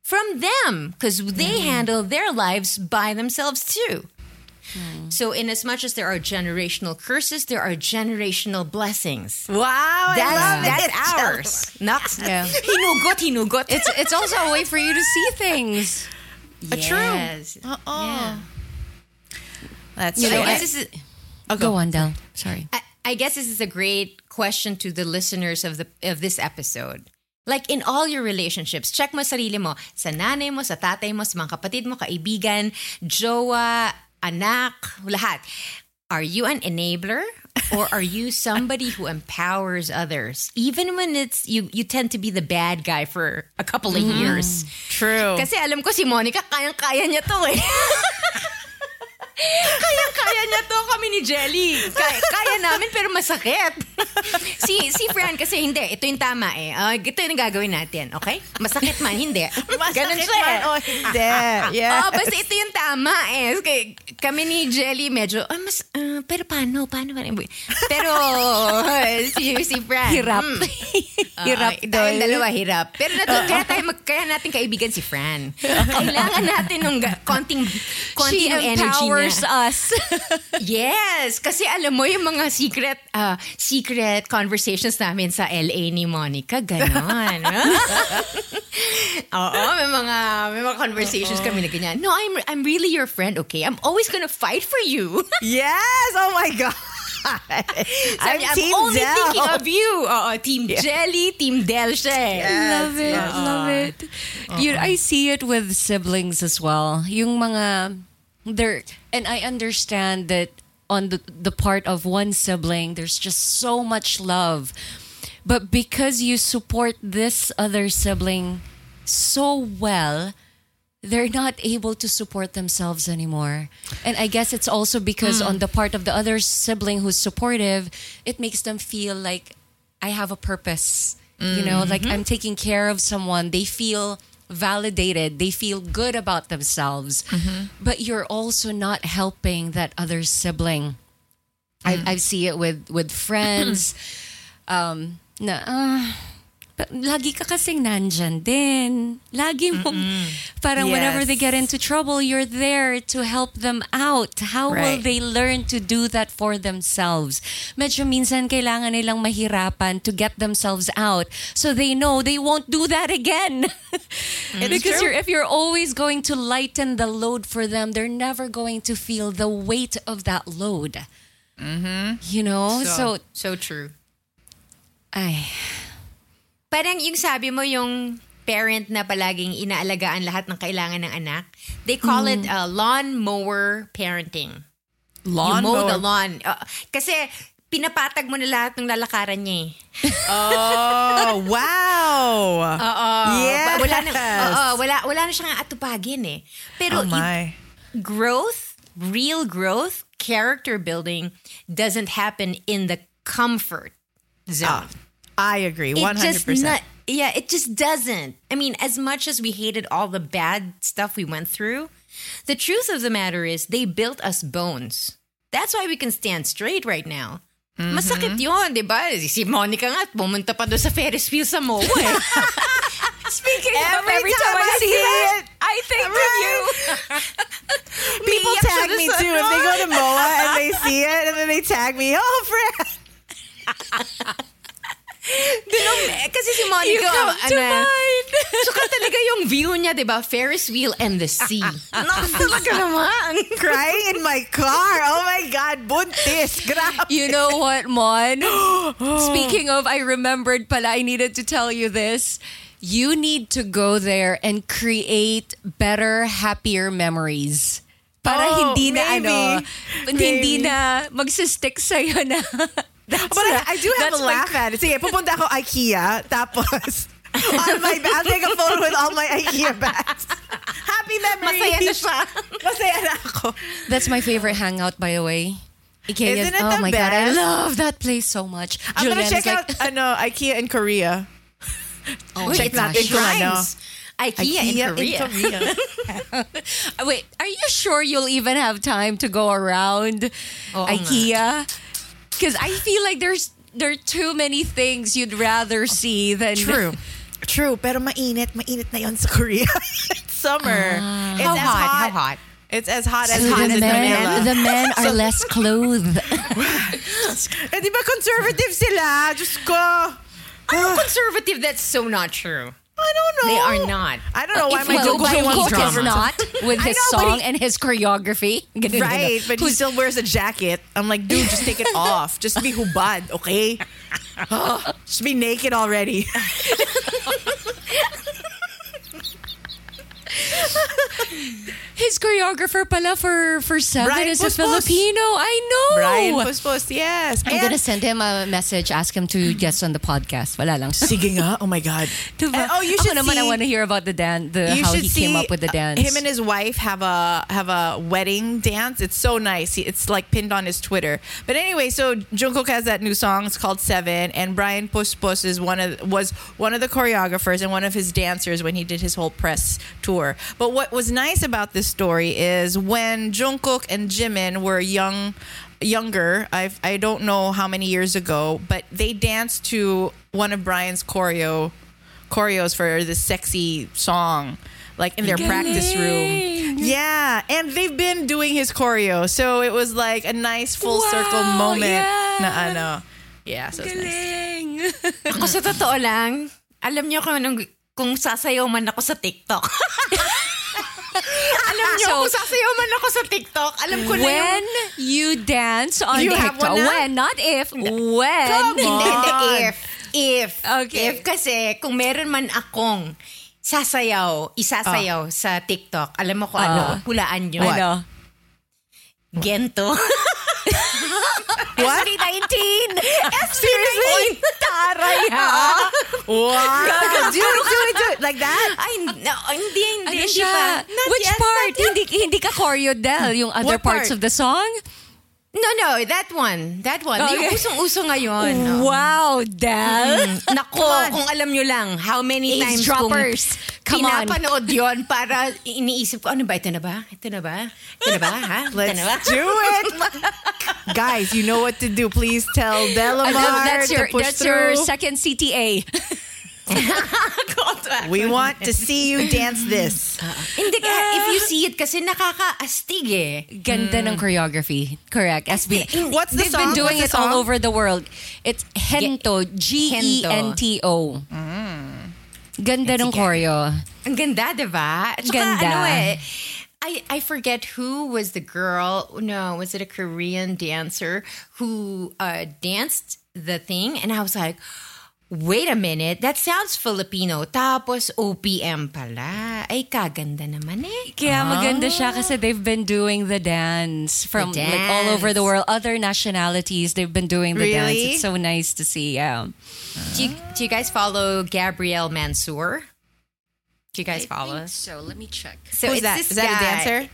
[SPEAKER 3] From them because they mm-hmm. handle their lives by themselves too. Mm. So in as much as there are generational curses, there are generational blessings.
[SPEAKER 2] Wow, I
[SPEAKER 3] That's
[SPEAKER 2] love
[SPEAKER 3] that's ours. Naks.
[SPEAKER 4] Yeah.
[SPEAKER 3] Hinugot, hinugot.
[SPEAKER 4] it's it's also a way for you to see things.
[SPEAKER 3] Uh, yes.
[SPEAKER 2] Uh-uh.
[SPEAKER 3] Yeah.
[SPEAKER 2] That's
[SPEAKER 3] So
[SPEAKER 2] true.
[SPEAKER 3] I guess this is oh,
[SPEAKER 4] Go on, Del. Sorry.
[SPEAKER 3] I, I guess this is a great question to the listeners of the of this episode. Like in all your relationships, check mo sarili mo sa nanay mo, sa tatay mo, sa mga kapatid mo, kaibigan, jowa, anak, lahat. Are you an enabler or are you somebody who empowers others even when it's you you tend to be the bad guy for a couple of years?
[SPEAKER 2] True.
[SPEAKER 3] Kasi alam ko si Monica, kayang-kaya niya to eh. kayang-kaya niya to kami ni Jelly. Kaya, kaya namin pero masakit. si si Fran kasi hindi, ito yung tama eh. Ah, ito yung gagawin natin, okay? Masakit man, hindi. Ganun siya eh.
[SPEAKER 2] Oh, hindi. Yeah.
[SPEAKER 3] Oh, basta ito yung tama eh. Kaya kami ni Jelly medyo, ah, mas, ah, pero paano? Paano? paano? Pero si, si Fran.
[SPEAKER 4] Hirap.
[SPEAKER 3] hmm.
[SPEAKER 4] Hirap
[SPEAKER 3] Ah, tayong
[SPEAKER 4] doy.
[SPEAKER 3] dalawa hirap. Pero nato, kaya tayo mag, kaya natin kaibigan si Fran. Kailangan natin ng konting konting
[SPEAKER 4] She
[SPEAKER 3] energy
[SPEAKER 4] empowers
[SPEAKER 3] niya.
[SPEAKER 4] us.
[SPEAKER 3] Yes, kasi alam mo yung mga secret ah, secret conversations namin sa LA ni Monica, ganon. Oo, may mga may mga conversations kami na ganyan. No, I'm I'm really your friend, okay? I'm always gonna fight for you.
[SPEAKER 2] Yes. Oh my god. I'm,
[SPEAKER 3] Sabi niya, I'm
[SPEAKER 2] Team
[SPEAKER 3] only
[SPEAKER 2] Del.
[SPEAKER 3] thinking of you. Oo, Team Jelly, Team Del siya eh.
[SPEAKER 4] love it, love it. You, I see it with siblings as well. Yung mga there, and I understand that on the the part of one sibling, there's just so much love, but because you support this other sibling so well. They're not able to support themselves anymore. And I guess it's also because hmm. on the part of the other sibling who's supportive, it makes them feel like I have a purpose. You know, like mm-hmm. I'm taking care of someone. They feel validated. They feel good about themselves. But you're also not helping that other sibling. I, I see it with with friends. um, na, uh, Lagi ka kasing nandyan din. Lagi mo, parang whenever they get into trouble, you're there to help them out. How will they learn to do that for themselves? Medyo minsan kailangan nilang mahirapan to get themselves out so they know they won't do that again. because you're, if you're always going to lighten the load for them, they're never going to feel the weight of that load. Mm-hmm. You know? So,
[SPEAKER 3] so true.
[SPEAKER 4] ay,
[SPEAKER 3] Parang yung sabi mo yung parent na palaging inaalagaan lahat ng kailangan ng anak. They call it uh, lawn mower parenting.
[SPEAKER 2] Lawn
[SPEAKER 3] you mow
[SPEAKER 2] mower.
[SPEAKER 3] the lawn. Uh, kasi pinapatag mo na lahat ng lalakaran niya eh.
[SPEAKER 2] Oh, wow.
[SPEAKER 3] Oo.
[SPEAKER 2] Yes.
[SPEAKER 3] Wala na, oo, wala, wala na siyang atupagin eh. Pero
[SPEAKER 2] oh my.
[SPEAKER 3] growth, real growth, character building doesn't happen in the comfort zone.
[SPEAKER 2] I agree. 100%.
[SPEAKER 3] yeah, it just doesn't. I mean, as much as we hated all the bad stuff we went through, the truth of the matter is they built us bones. That's why we can stand straight right now.
[SPEAKER 2] Mm-hmm.
[SPEAKER 3] Masakit yun, di ba? Si Monica nga, pumunta pa doon sa Ferris wheel sa MOA. eh.
[SPEAKER 4] Speaking
[SPEAKER 2] Every time I see it,
[SPEAKER 4] I think of you.
[SPEAKER 2] People tag me too. If they go to MOA and they see it and then they tag me, oh, Fran.
[SPEAKER 3] Dinong, eh, kasi si Monica,
[SPEAKER 4] You come to
[SPEAKER 3] ano,
[SPEAKER 4] mind.
[SPEAKER 3] Suka talaga yung view niya, di ba? Ferris wheel and the sea. Naku, talaga naman.
[SPEAKER 2] Crying in my car. Oh my God, buntis. Grabe.
[SPEAKER 4] You know what, Mon? Speaking of, I remembered pala, I needed to tell you this. You need to go there and create better, happier memories. Para
[SPEAKER 2] Oh,
[SPEAKER 4] hindi na
[SPEAKER 2] maybe.
[SPEAKER 4] ano, hindi
[SPEAKER 2] Maybe.
[SPEAKER 4] na magsistick sa'yo na. That's
[SPEAKER 2] But I, I do have a
[SPEAKER 4] my-
[SPEAKER 2] laugh at it. Sige, pupunta ako IKEA, tapos on my, I'll take a photo with all my IKEA bags. Happy memories.
[SPEAKER 3] Masaya na siya.
[SPEAKER 2] Masaya na ako.
[SPEAKER 4] That's my favorite hangout, by the way. Ikea.
[SPEAKER 2] Isn't it
[SPEAKER 4] oh
[SPEAKER 2] the
[SPEAKER 4] my god, I love that place so much.
[SPEAKER 2] I'm gonna check
[SPEAKER 4] is
[SPEAKER 2] out
[SPEAKER 4] like,
[SPEAKER 2] ano, IKEA in Korea.
[SPEAKER 4] oh,
[SPEAKER 3] Wait,
[SPEAKER 4] my
[SPEAKER 3] it's
[SPEAKER 4] gosh.
[SPEAKER 3] not shrines. IKEA, in Korea.
[SPEAKER 4] Wait, are you sure you'll even have time to go around oh
[SPEAKER 3] Oo
[SPEAKER 4] IKEA? Because I feel like there's there are too many things you'd rather see than
[SPEAKER 2] True. True, pero mainit. Mainit na yon sa Korea. it's summer. it's
[SPEAKER 3] How
[SPEAKER 2] as
[SPEAKER 3] hot?
[SPEAKER 2] hot.
[SPEAKER 3] How hot?
[SPEAKER 2] It's as hot as
[SPEAKER 4] So
[SPEAKER 2] hot
[SPEAKER 4] the
[SPEAKER 2] as
[SPEAKER 4] men,
[SPEAKER 2] Manila.
[SPEAKER 4] the men are less clothed.
[SPEAKER 2] eh, di ba conservative sila? Diyos ko.
[SPEAKER 3] Ano conservative? That's so not true.
[SPEAKER 2] I don't know.
[SPEAKER 3] They are not.
[SPEAKER 2] I don't know why
[SPEAKER 4] If
[SPEAKER 2] my
[SPEAKER 4] well,
[SPEAKER 2] Jungkook
[SPEAKER 4] Jungkook is not with his
[SPEAKER 2] know,
[SPEAKER 4] song
[SPEAKER 2] he-
[SPEAKER 4] and his choreography.
[SPEAKER 2] Right, but he still wears a jacket. I'm like, dude, just take it off. Just be hubad, okay? just be naked already.
[SPEAKER 4] His choreographer pala for for Seven
[SPEAKER 2] Brian
[SPEAKER 4] is a Filipino. I know.
[SPEAKER 2] Brian Puspos, yes.
[SPEAKER 4] I'm
[SPEAKER 2] And-
[SPEAKER 4] gonna send him a message, ask him to guest on the podcast. Wala lang.
[SPEAKER 2] Sige nga. Oh my God. And- oh, you
[SPEAKER 4] Ako
[SPEAKER 2] should
[SPEAKER 4] naman,
[SPEAKER 2] see-
[SPEAKER 4] I want to hear about the dance, the
[SPEAKER 2] you
[SPEAKER 4] how
[SPEAKER 2] should
[SPEAKER 4] he
[SPEAKER 2] see
[SPEAKER 4] came up with the
[SPEAKER 2] uh,
[SPEAKER 4] dance.
[SPEAKER 2] Him and his wife have a have a wedding dance. It's so nice. It's like pinned on his Twitter. But anyway, so Jungkook has that new song. It's called Seven, and Brian Puspos is one of was one of the choreographers and one of his dancers when he did his whole press tour. But what was nice about this story is when Jungkook and Jimin were young younger i i don't know how many years ago but they danced to one of brian's choreo choreos for this sexy song like in their practice room yeah and they've been doing his choreo so it was like a nice full circle moment
[SPEAKER 4] yeah.
[SPEAKER 2] na ano yeah so it's nice.
[SPEAKER 4] Galing.
[SPEAKER 3] Ako sa totoo lang, alam niyo kung, anong, kung sasayaw man ako sa TikTok. alam niyo
[SPEAKER 4] So-
[SPEAKER 3] kung sasayaw man ako sa TikTok, alam ko na yung...
[SPEAKER 4] when you dance on
[SPEAKER 2] You
[SPEAKER 4] TikTok, when, not if, when.
[SPEAKER 2] Come
[SPEAKER 3] Hindi, hindi, if. If.
[SPEAKER 4] Okay.
[SPEAKER 3] If kasi, kung meron man akong sasayaw, isasayaw sa TikTok, alam mo kung ano, hulaan nyo.
[SPEAKER 4] Ano?
[SPEAKER 3] Gento.
[SPEAKER 2] What?
[SPEAKER 3] SB19! SB19! Taray ha!
[SPEAKER 2] Wow. do it, do it, do it. Like that?
[SPEAKER 3] Ay, no, hindi, hindi,
[SPEAKER 4] Ano
[SPEAKER 3] hindi
[SPEAKER 4] siya?
[SPEAKER 3] pa. Not
[SPEAKER 4] Which
[SPEAKER 3] yet,
[SPEAKER 4] part? Hindi, hindi ka choreo, Del. Yung other
[SPEAKER 2] What
[SPEAKER 4] parts
[SPEAKER 2] part?
[SPEAKER 4] of the song?
[SPEAKER 3] No, no, that one. That one.
[SPEAKER 4] Okay.
[SPEAKER 3] Yung usong-uso ngayon. no?
[SPEAKER 4] Wow, Del. Mm-hmm.
[SPEAKER 3] Nako, kung alam nyo lang, how many times
[SPEAKER 4] Eavesdroppers.
[SPEAKER 3] kung
[SPEAKER 4] Come on.
[SPEAKER 3] pinapanood yon para iniisip ko, ano ba, ito na ba? Ito na ba? Ito na ba? Ha?
[SPEAKER 2] Let's
[SPEAKER 3] ba?
[SPEAKER 2] do it. Guys, you know what to do. Please tell Delamar
[SPEAKER 4] that's your
[SPEAKER 2] to push
[SPEAKER 4] that's
[SPEAKER 2] through.
[SPEAKER 4] your second CTA.
[SPEAKER 3] Call.
[SPEAKER 2] We want to see you dance this.
[SPEAKER 3] Hindi, ka- if you see it kasi nakakaastig eh.
[SPEAKER 4] Ganda ng choreography. Correct. SB.
[SPEAKER 2] What's the
[SPEAKER 4] They've
[SPEAKER 2] song?
[SPEAKER 4] been doing
[SPEAKER 2] What's
[SPEAKER 4] it
[SPEAKER 2] the
[SPEAKER 4] all
[SPEAKER 2] song?
[SPEAKER 4] over the world. It's Gento. G E N T O. Ganda ng choreo.
[SPEAKER 3] Ang ganda, di ba? At saka,
[SPEAKER 4] Ganda.
[SPEAKER 3] ano eh, I, I forget who was the girl. No, was it a Korean dancer who uh, danced the thing? And I was like, wait a minute, that sounds Filipino. Tapos OPM pala. Ay, kaganda naman eh.
[SPEAKER 4] Kaya maganda siya kasi they've been doing the dance from
[SPEAKER 3] The
[SPEAKER 4] like all over the world. Other nationalities, they've been doing the dance. It's so nice to see. Yeah.
[SPEAKER 3] Do you, do you guys follow Gabrielle Mansour? Do you guys follow?
[SPEAKER 4] So let me check.
[SPEAKER 3] So
[SPEAKER 2] Who's
[SPEAKER 3] it's
[SPEAKER 2] that?
[SPEAKER 3] this
[SPEAKER 2] Is that a dancer?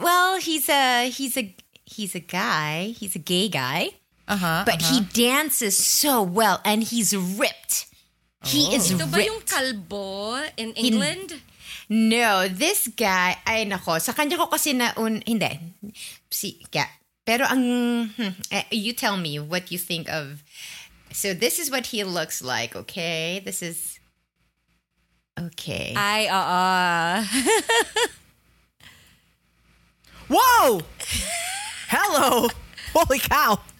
[SPEAKER 3] Well, he's a he's a he's a guy. He's a gay guy.
[SPEAKER 2] Uh-huh.
[SPEAKER 3] but he dances so well and he's ripped. He is
[SPEAKER 4] Ito ba yung
[SPEAKER 3] ripped.
[SPEAKER 4] kalbo in England?
[SPEAKER 3] No, this guy, ay nako, sa kanya ko kasi na, un, hindi, si, yeah. Pero ang, hmm, eh, you tell me what you think of, so this is what he looks like, okay? This is, okay.
[SPEAKER 4] Ay, oo.
[SPEAKER 2] Whoa! Hello! Holy cow!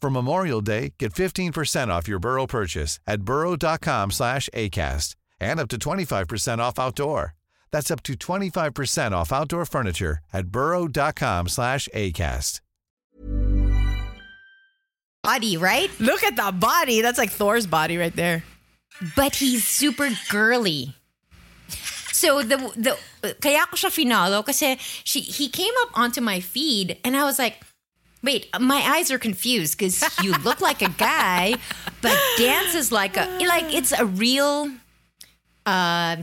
[SPEAKER 5] For Memorial Day, get 15% off your Burrow purchase at burrow.com slash ACAST and up to 25% off outdoor. That's up to 25% off outdoor furniture at burrow.com slash ACAST.
[SPEAKER 3] body, right?
[SPEAKER 2] Look at the body. That's like Thor's body right there.
[SPEAKER 3] But he's super girly. So the the kaya ko siya finalo kasi she he came up onto my feed and I was like, wait, my eyes are confused because you look like a guy, but dance is like a like it's a real uh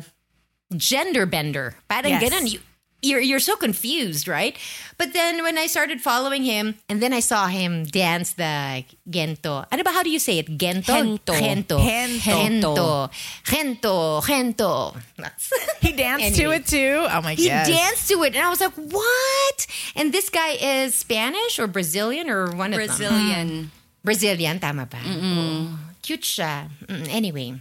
[SPEAKER 3] gender bender. Parang
[SPEAKER 2] Yes.
[SPEAKER 3] ganun. You, you're you're so confused, right? But then when I started following him, and then I saw him dance the gento. Ano ba? How do you say it? Gento.
[SPEAKER 4] Gento.
[SPEAKER 3] Gento.
[SPEAKER 2] Gento.
[SPEAKER 3] Gento. Gento. Gento.
[SPEAKER 2] He danced to it too. Oh my god.
[SPEAKER 3] He
[SPEAKER 2] god.
[SPEAKER 3] danced to it, and I was like, "What?" And this guy is Spanish or Brazilian or one of them.
[SPEAKER 4] Brazilian.
[SPEAKER 3] Brazilian, tama ba? Oh, cute siya. Mm, Anyway,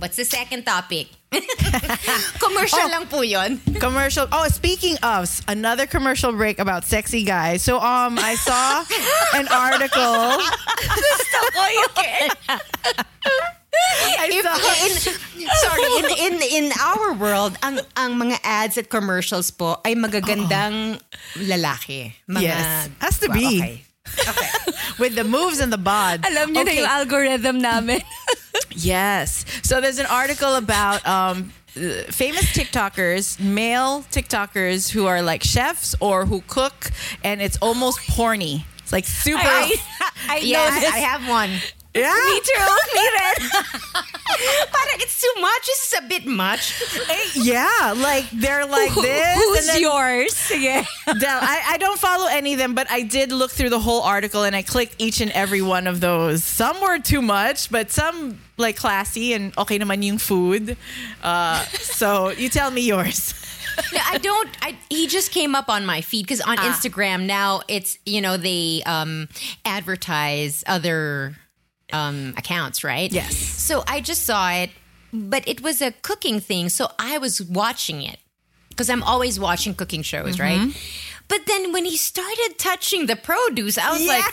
[SPEAKER 3] what's the second topic? Commercial lang po yun.
[SPEAKER 2] commercial. Oh, speaking of another commercial break about sexy guys. So um I saw an article. I
[SPEAKER 3] If,
[SPEAKER 2] saw
[SPEAKER 3] in, sorry, in, in in our world, ang ang mga ads at commercials po ay magagandang lalaki. Mga,
[SPEAKER 2] Yes. Has to
[SPEAKER 3] Well,
[SPEAKER 2] be.
[SPEAKER 3] okay.
[SPEAKER 2] with the moves and the bod.
[SPEAKER 4] Alam niyo na
[SPEAKER 3] Okay.
[SPEAKER 4] yung algorithm namin.
[SPEAKER 2] Yes. So there's an article about um, uh, famous TikTokers, male TikTokers who are like chefs or who cook, and it's almost porny. It's like super.
[SPEAKER 4] I, I this.
[SPEAKER 3] I have one.
[SPEAKER 2] Yeah.
[SPEAKER 4] Me too. Me rin.
[SPEAKER 3] Parang it's too much. This is a bit much.
[SPEAKER 2] Yeah. Like they're like
[SPEAKER 4] Who-
[SPEAKER 2] this.
[SPEAKER 4] Who's
[SPEAKER 2] then-
[SPEAKER 4] yours? Sige.
[SPEAKER 2] Del, I, I don't follow any of them, but I did look through the whole article and I clicked each and every one of those. Some were too much, but some like classy and okay naman yung food. Uh, so you tell me yours.
[SPEAKER 3] No, I don't. I, he just came up on my feed because on
[SPEAKER 2] Ah.
[SPEAKER 3] Instagram now it's you know they um, advertise other um, accounts, right?
[SPEAKER 2] Yes.
[SPEAKER 3] So I just saw it, but it was a cooking thing, so I was watching it because I'm always watching cooking shows,
[SPEAKER 2] Mm-hmm.
[SPEAKER 3] right? But then when he started touching the produce, I was like,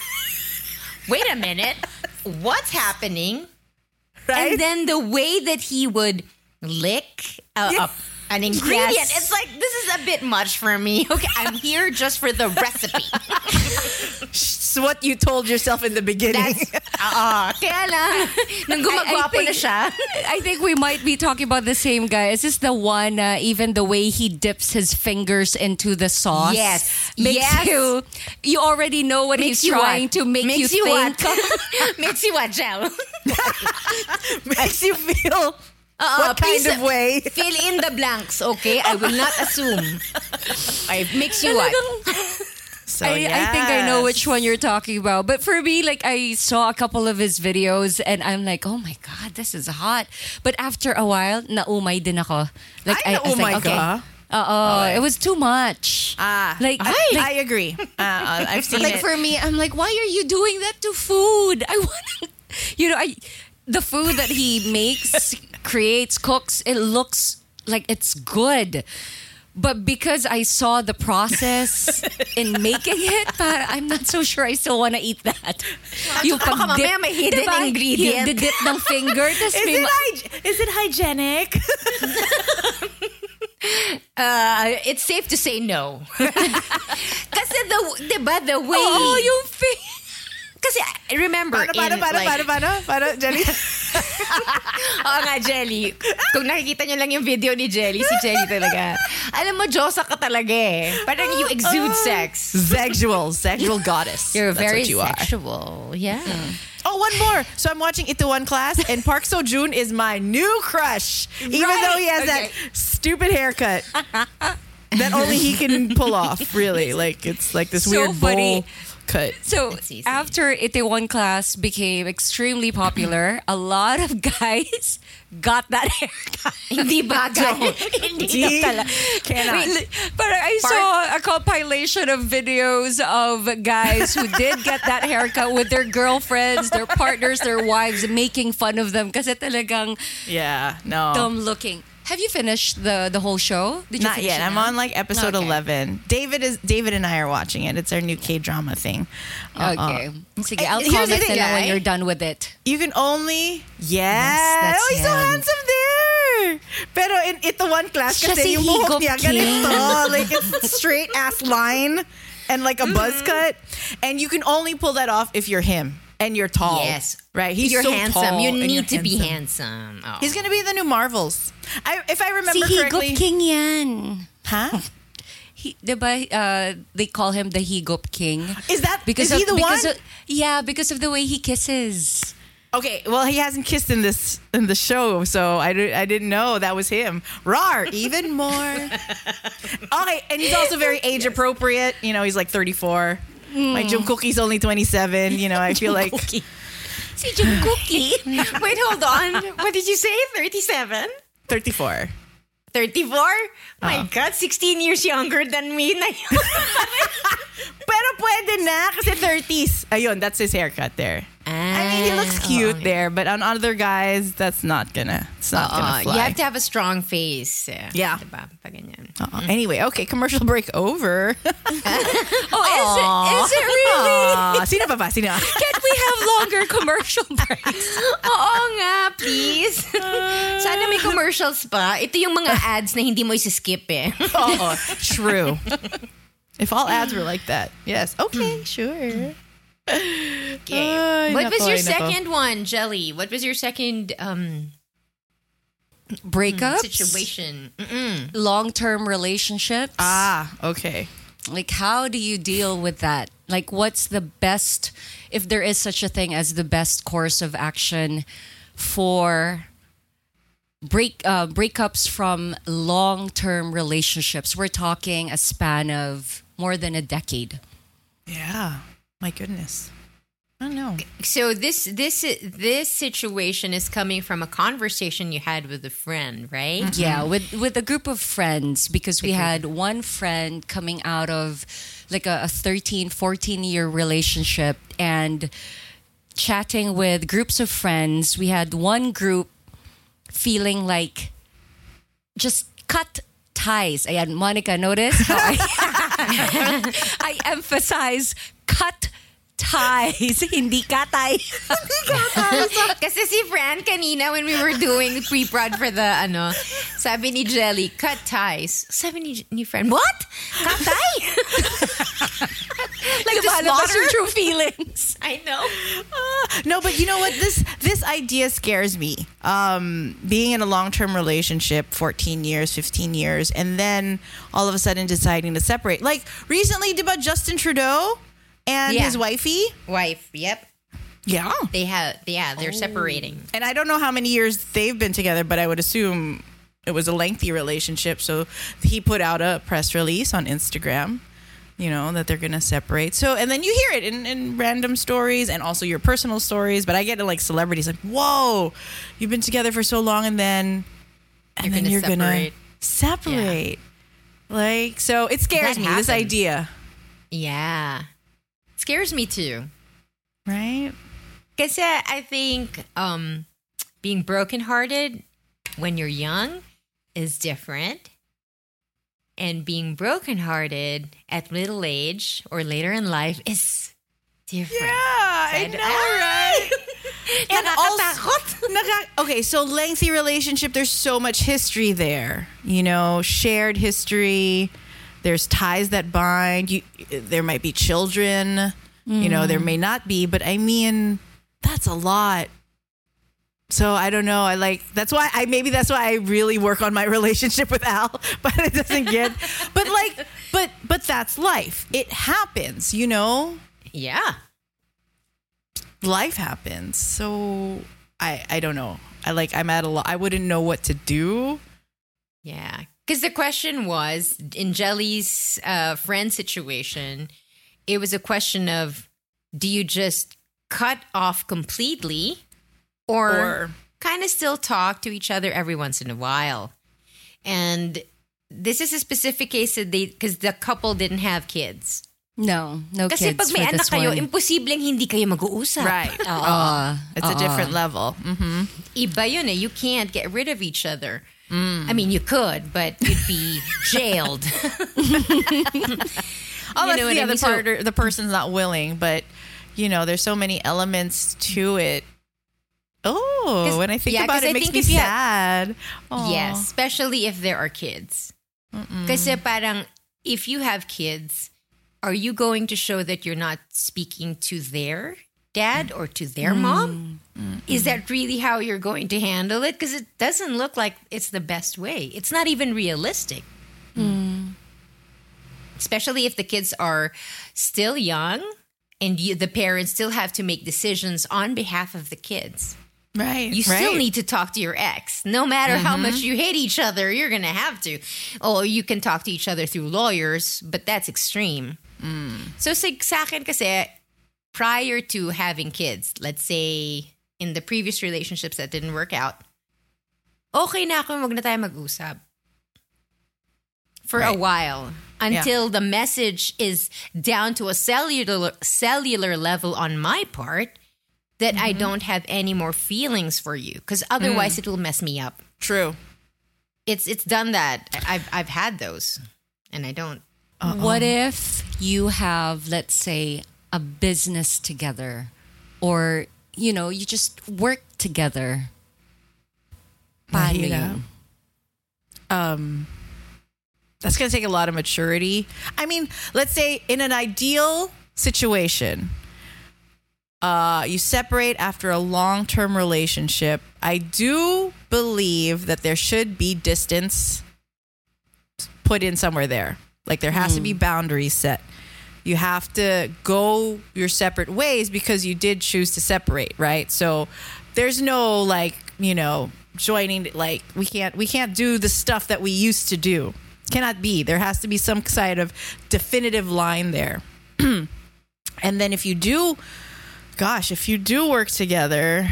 [SPEAKER 3] "Wait a minute, what's happening?"
[SPEAKER 2] right?
[SPEAKER 3] And then the way that he would lick a, a- an ingredient,
[SPEAKER 2] Yes.
[SPEAKER 3] it's like this is a bit much for me. Okay, I'm here just for the recipe.
[SPEAKER 2] It's what you told yourself in the beginning.
[SPEAKER 3] That's ah, kaya lang nung gumagwapo
[SPEAKER 4] think-
[SPEAKER 3] na siya.
[SPEAKER 4] I think we might be talking about the same guy. Is this the one? Uh, even the way he dips his fingers into the sauce,
[SPEAKER 3] Yes.
[SPEAKER 4] makes
[SPEAKER 3] Yes.
[SPEAKER 4] you. You already know what
[SPEAKER 3] Makes
[SPEAKER 4] he's
[SPEAKER 3] you
[SPEAKER 4] trying
[SPEAKER 3] what?
[SPEAKER 4] to make
[SPEAKER 3] Makes
[SPEAKER 4] you,
[SPEAKER 3] you
[SPEAKER 4] think.
[SPEAKER 3] what? Makes you what, Gel?
[SPEAKER 2] Makes you feel
[SPEAKER 3] Uh,
[SPEAKER 2] what kind
[SPEAKER 3] please,
[SPEAKER 2] of way?
[SPEAKER 3] Fill in the blanks, okay? I will not assume. I makes you what?
[SPEAKER 2] So,
[SPEAKER 4] I, I think I know which one you're talking about. But for me, like I saw a couple of his videos and I'm like, oh my God, this is hot. But after a while, naumay din ako. Like
[SPEAKER 2] Ay,
[SPEAKER 4] I, was like, okay.
[SPEAKER 2] ka?
[SPEAKER 4] Uh-oh, it was too much.
[SPEAKER 2] Ah,
[SPEAKER 4] like,
[SPEAKER 2] I,
[SPEAKER 4] like,
[SPEAKER 2] I agree. Uh, I've seen it.
[SPEAKER 4] like
[SPEAKER 2] it.
[SPEAKER 4] for me, I'm like, why are you doing that to food? I want, you know, I the food that he makes, creates, cooks, it looks like it's good. But because I saw the process in making it, para I'm not so sure I still want to eat that. Yung
[SPEAKER 3] baka mamaya may hidden
[SPEAKER 4] diba?
[SPEAKER 3] ingredient.
[SPEAKER 4] Yung dip ng finger.
[SPEAKER 2] is, it
[SPEAKER 4] ma-
[SPEAKER 2] hyg- is it hygienic?
[SPEAKER 3] Uh, it's safe to say no. Kasi the, diba, the way...
[SPEAKER 4] Oh, yung finger.
[SPEAKER 3] Kasi remember
[SPEAKER 2] Paano, paano,
[SPEAKER 3] in
[SPEAKER 2] paano,
[SPEAKER 3] like,
[SPEAKER 2] paano, paano, paano, Jenny?
[SPEAKER 3] Oo nga, Jelly. Kung nakikita nyo lang yung video ni Jelly, si Jelly talaga. Alam mo, Diyosa ka talaga eh. Parang you exude sex.
[SPEAKER 2] Sexual, sexual goddess.
[SPEAKER 3] You're
[SPEAKER 2] That's
[SPEAKER 3] very
[SPEAKER 2] what you are.
[SPEAKER 3] sexual. Yeah.
[SPEAKER 2] Oh, one more. So I'm watching Itaewon Class, and Park Seo Joon is my new crush, even
[SPEAKER 3] Right.
[SPEAKER 2] though he has that stupid haircut that only he can pull off. Really, like it's like this
[SPEAKER 4] So
[SPEAKER 2] weird
[SPEAKER 4] funny.
[SPEAKER 2] bowl cut.
[SPEAKER 4] So
[SPEAKER 3] It's easy.
[SPEAKER 4] after Itaewon class became extremely popular, a lot of guys got that haircut.
[SPEAKER 3] Hindi bagay. Hindi
[SPEAKER 2] Gee, cannot.
[SPEAKER 4] But I saw a compilation of videos of guys who did get that haircut with their girlfriends, their partners, their wives, making fun of them kasi talagang
[SPEAKER 2] Yeah, no.
[SPEAKER 4] dumb looking. Have you finished the the whole show? Did you
[SPEAKER 2] Not yet. I'm on like episode
[SPEAKER 4] Okay.
[SPEAKER 2] 11. David is David and I are watching it. It's our new K drama thing. Uh-uh.
[SPEAKER 4] Okay. Sige,
[SPEAKER 2] Eh,
[SPEAKER 4] I'll
[SPEAKER 2] here's the thing,
[SPEAKER 4] lang when you're done with it.
[SPEAKER 2] You can only yes.
[SPEAKER 4] that's
[SPEAKER 2] oh, he's so handsome there. Pero in Itaewon class kasi
[SPEAKER 4] si
[SPEAKER 2] yung buhok niya ganito, like it's straight ass line and like a buzz cut, and you can only pull that off if you're him and you're tall.
[SPEAKER 3] Yes.
[SPEAKER 2] right. He's
[SPEAKER 3] you're
[SPEAKER 2] so
[SPEAKER 3] handsome.
[SPEAKER 2] tall
[SPEAKER 3] you need to be
[SPEAKER 2] handsome.
[SPEAKER 3] Oh.
[SPEAKER 2] He's gonna be the new Marvels. I, if I
[SPEAKER 4] Si
[SPEAKER 2] remember
[SPEAKER 4] Higop
[SPEAKER 2] correctly,
[SPEAKER 4] King yan.
[SPEAKER 2] huh?
[SPEAKER 4] He, diba, uh, they call him the Higop King.
[SPEAKER 2] Is that
[SPEAKER 4] Because
[SPEAKER 2] is he
[SPEAKER 4] of,
[SPEAKER 2] the
[SPEAKER 4] because
[SPEAKER 2] one?
[SPEAKER 4] Of, yeah, because of the way he kisses.
[SPEAKER 2] Okay, well, he hasn't kissed in this in the show, so I, I didn't know that was him. Rar, even more. okay, and he's also very age appropriate. You know, he's like 34. My Jungkookie's hmm. only 27. You know, I feel like
[SPEAKER 4] Si Jungkookie.
[SPEAKER 3] Wait, hold on. What did you say? 37?
[SPEAKER 2] 34.
[SPEAKER 3] 34? My oh. God, 16 years younger than me na yun.
[SPEAKER 2] Pero pwede na kasi 30s. Ayun, that's his haircut there. I mean, he looks cute there, but on other guys, that's not gonna. It's not
[SPEAKER 3] Uh,
[SPEAKER 2] gonna fly.
[SPEAKER 3] you have to have a strong face.
[SPEAKER 2] Yeah.
[SPEAKER 3] Diba? Pag ganyan.
[SPEAKER 2] Uh-uh. Anyway, okay, commercial break over.
[SPEAKER 4] Oh, is it, is it really?
[SPEAKER 2] Sino pa ba? Sino?
[SPEAKER 4] Can't we have longer commercial breaks?
[SPEAKER 3] Oo nga, please. Sana may commercials pa. Ito yung mga ads na hindi mo isi-skip eh.
[SPEAKER 2] Oh, true. If all ads were like that, yes. Okay, sure.
[SPEAKER 3] Okay.
[SPEAKER 2] Ay,
[SPEAKER 3] what was your
[SPEAKER 2] ay, nako.
[SPEAKER 3] second one, Jelly? What was your second um,
[SPEAKER 4] Breakups?
[SPEAKER 3] situation? Mm-mm.
[SPEAKER 4] Long-term relationships?
[SPEAKER 2] Ah, okay.
[SPEAKER 4] Like, how do you deal with that? Like, what's the best, if there is such a thing as the best course of action for break uh, breakups from long-term relationships? We're talking a span of more than a decade.
[SPEAKER 2] Yeah. My goodness. I don't know.
[SPEAKER 3] So this this this situation is coming from a conversation you had with a friend, right? Mm-hmm.
[SPEAKER 4] Yeah, with with a group of friends because we had one friend coming out of like a, a 13, 14 year relationship and chatting with groups of friends. We had one group feeling like just cut ties. Ayan, Monica, notice how I, I emphasize cut ties, hindi katay.
[SPEAKER 3] Kasi si Fran kanina when we were doing pre-prod for the ano, sabi ni Jelly, cut ties. Sabi ni, ni Fran, what? Cut tie? like
[SPEAKER 4] Lumalabas
[SPEAKER 3] slaughter?
[SPEAKER 4] yung true feelings.
[SPEAKER 3] I know.
[SPEAKER 2] No, but you know what? This this idea scares me. Um, being in a long term relationship, fourteen years, fifteen years, and then all of a sudden deciding to separate. Like recently, about Justin Trudeau and
[SPEAKER 3] Yeah.
[SPEAKER 2] his wifey.
[SPEAKER 3] Wife, yep.
[SPEAKER 2] Yeah,
[SPEAKER 3] They have, yeah, they're oh. separating.
[SPEAKER 2] and I don't know how many years they've been together, but I would assume it was a lengthy relationship. So he put out a press release on Instagram. You know that they're gonna separate. So and then you hear it in, in random stories and also your personal stories. But I get to like celebrities like, whoa, you've been together for so long, and then and
[SPEAKER 3] You're
[SPEAKER 2] then
[SPEAKER 3] gonna
[SPEAKER 2] you're
[SPEAKER 3] separate.
[SPEAKER 2] gonna separate. Like so, it scares
[SPEAKER 3] That
[SPEAKER 2] me. This idea,
[SPEAKER 3] Yeah. Scares me too.
[SPEAKER 2] right?
[SPEAKER 3] Kasi I think um, being brokenhearted when you're young is different. And being brokenhearted at middle age or later in life is different.
[SPEAKER 2] Yeah, I know, right? and also, okay, so lengthy relationship. There's so much history there. You know, shared history. There's ties that bind. You, there might be children. You know, there mm. may not be, but I mean, that's a lot. So I don't know. I like that's why I maybe that's why I really work on my relationship with Al, but it doesn't get. but like, but but that's life. It happens. You know
[SPEAKER 3] Yeah.
[SPEAKER 2] life happens. So I I don't know. I like I'm at a lo- I wouldn't know what to do.
[SPEAKER 3] Yeah. Because the question was in Jelly's uh, friend situation, it was a question of do you just cut off completely or,
[SPEAKER 2] Or-
[SPEAKER 3] kind of still talk to each other every once in a while? And this is a specific case that they, because the couple didn't have kids.
[SPEAKER 4] No, no
[SPEAKER 3] Kasi
[SPEAKER 4] kids
[SPEAKER 3] pag may anak kayo,
[SPEAKER 4] one.
[SPEAKER 3] imposibleng hindi kayo mag-uusap.
[SPEAKER 2] Right.
[SPEAKER 4] Ah,
[SPEAKER 2] It's a different level. Mm-hmm.
[SPEAKER 3] Iba yun eh. You can't get rid of each other. Mm. I mean, you could, but you'd be jailed.
[SPEAKER 2] Oh,
[SPEAKER 3] You know what
[SPEAKER 2] the
[SPEAKER 3] I
[SPEAKER 2] other
[SPEAKER 3] mean?
[SPEAKER 2] Part. or the person's not willing, but you know, there's so many elements to it. Oh, when I think
[SPEAKER 3] yeah,
[SPEAKER 2] about
[SPEAKER 3] 'cause
[SPEAKER 2] it, it makes me
[SPEAKER 3] if have-
[SPEAKER 2] sad. Aw.
[SPEAKER 3] Yes, especially if there are kids. Kasi uh, parang if you have kids, are you going to show that you're not speaking to their dad or to their mom? Is that really how you're going to handle it? Because it doesn't look like it's the best way. It's not even realistic. Especially if the kids are still young and you, the parents still have to make decisions on behalf of the kids
[SPEAKER 2] right.
[SPEAKER 3] you still
[SPEAKER 2] right. Mm-hmm.
[SPEAKER 3] need to talk to your ex. No matter how much you hate each other, you're going to have to. Or you can talk to each other through lawyers, but that's extreme.
[SPEAKER 2] Mm.
[SPEAKER 3] So sa, sa akin kasi, prior to having kids, let's say in the previous relationships that didn't work out, okay na ako wag na tayo mag-usap. For a while. Until the message is down to a cellular cellular level on my part that I
[SPEAKER 2] Mm-hmm.
[SPEAKER 3] don't have any more feelings for you because otherwise it will mess me up.
[SPEAKER 2] True.
[SPEAKER 3] It's it's done that. I- I've I've had those, and I don't.
[SPEAKER 4] What if you have, let's say, a business together, or you know, you just work together? Paano yun?
[SPEAKER 2] um that's going to take a lot of maturity. I mean, let's say in an ideal situation, uh, you separate after a long term relationship. I do believe that there should be distance put in somewhere there. Like there has to be boundaries set. You have to go your separate ways because you did choose to separate, right? So there's no like, you know, joining like we can't we can't do the stuff that we used to do. Cannot be. There has to be some kind of definitive line there. and then if you do gosh, if you do work together,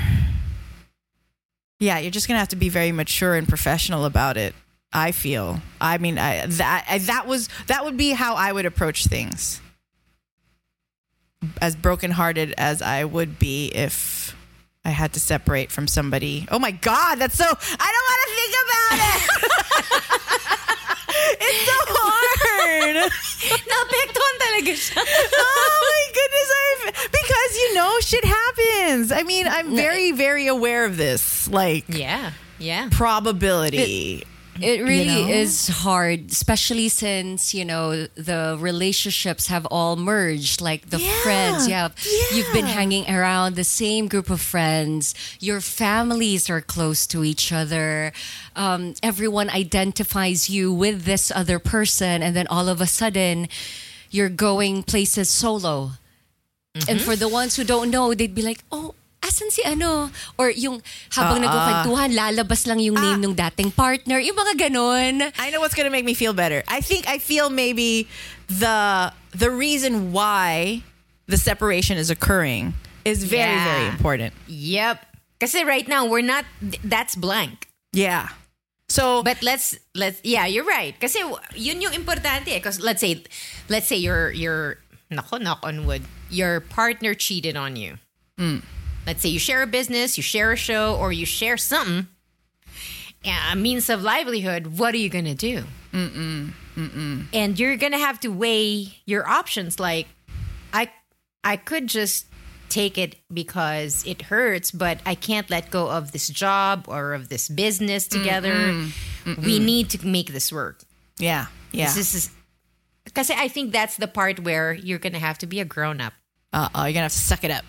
[SPEAKER 2] yeah, you're just gonna have to be very mature and professional about it. I feel. I mean, I, that I, that was that would be how I would approach things. As brokenhearted as I would be if I had to separate from somebody. Oh my God, that's so. I don't want to think about it. it's so hard.
[SPEAKER 3] Naapektuhan talaga siya.
[SPEAKER 2] oh my goodness I've, because you know shit happens i mean i'm very very aware of this like
[SPEAKER 3] Yeah. Yeah.
[SPEAKER 2] probability
[SPEAKER 4] It really
[SPEAKER 2] know?
[SPEAKER 4] is hard, especially since you know the relationships have all merged. Like the
[SPEAKER 2] Yeah,
[SPEAKER 4] friends, you have you've been hanging around the same group of friends. Your families are close to each other. Um, everyone identifies you with this other person, and then all of a sudden, you're going places solo. And for the ones who don't know, they'd be like, "Oh, asan si ano?" Or yung habang nagkukwentuhan, lalabas lang yung name ng dating partner. Yung mga ganon.
[SPEAKER 2] i know what's to make me feel better i think i feel maybe the the reason why the separation is occurring is very
[SPEAKER 3] Yeah.
[SPEAKER 2] very important
[SPEAKER 3] Yep. Kasi right now we're not th- that's blank.
[SPEAKER 2] yeah so
[SPEAKER 3] But let's let's yeah, you're right. Kasi yun yung importante because let's say let's say your your nako knock on wood, your partner cheated on you. Let's say you share a business, you share a show, or you share something, a means of livelihood. What are you gonna do? Mm-mm. Mm-mm. And you're gonna have to weigh your options. Like, I I could just take it because it hurts, but I can't let go of this job or of this business together. We need to make this work.
[SPEAKER 2] yeah yeah
[SPEAKER 3] This is because I think that's the part where you're gonna have to be a grown up.
[SPEAKER 2] uh-oh you're gonna have to suck it up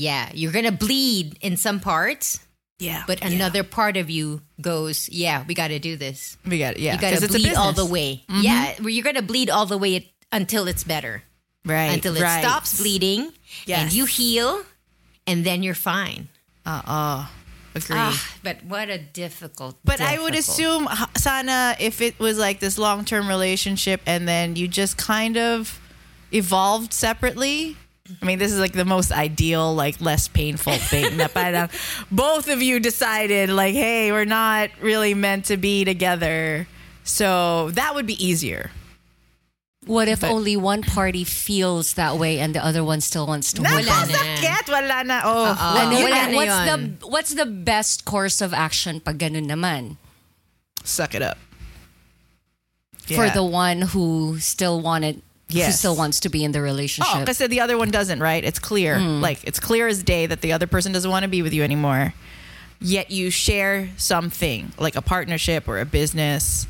[SPEAKER 3] Yeah, you're gonna bleed in some parts,
[SPEAKER 2] yeah
[SPEAKER 3] but another part of you goes, "Yeah, we got to do this.
[SPEAKER 2] we got it yeah
[SPEAKER 3] you got to bleed all the way. Yeah, where you're gonna bleed all the way it, until it's better,
[SPEAKER 2] right
[SPEAKER 3] until it
[SPEAKER 2] right.
[SPEAKER 3] stops bleeding, and you heal, and then you're fine.
[SPEAKER 2] uh-uh agree
[SPEAKER 3] Ah, but what a difficult.
[SPEAKER 2] But I would assume, Sana, if it was like this long term relationship and then you just kind of evolved separately. I mean, this is like the most ideal, like less painful thing. na parang both of you decided, like, hey, we're not really meant to be together. So that would be easier.
[SPEAKER 4] What if
[SPEAKER 2] But-
[SPEAKER 4] only one party feels that way and the other one still wants to
[SPEAKER 2] Nako,
[SPEAKER 3] Wala
[SPEAKER 4] on?
[SPEAKER 3] na.
[SPEAKER 2] sakit. Wala na. Oh,
[SPEAKER 3] Oo.
[SPEAKER 2] well,
[SPEAKER 4] Ano,
[SPEAKER 3] wala
[SPEAKER 2] na.
[SPEAKER 3] na
[SPEAKER 4] what's the what's the best course of action pag ganun naman?
[SPEAKER 2] Suck it up.
[SPEAKER 4] For the one who still wanted who
[SPEAKER 2] Yes.
[SPEAKER 4] still wants to be in the relationship.
[SPEAKER 2] Oh,
[SPEAKER 4] relationship.
[SPEAKER 2] because the other one doesn't, right? It's clear. Like, it's clear as day that the other person doesn't want to be with you anymore. Yet you share something, like a partnership or a business.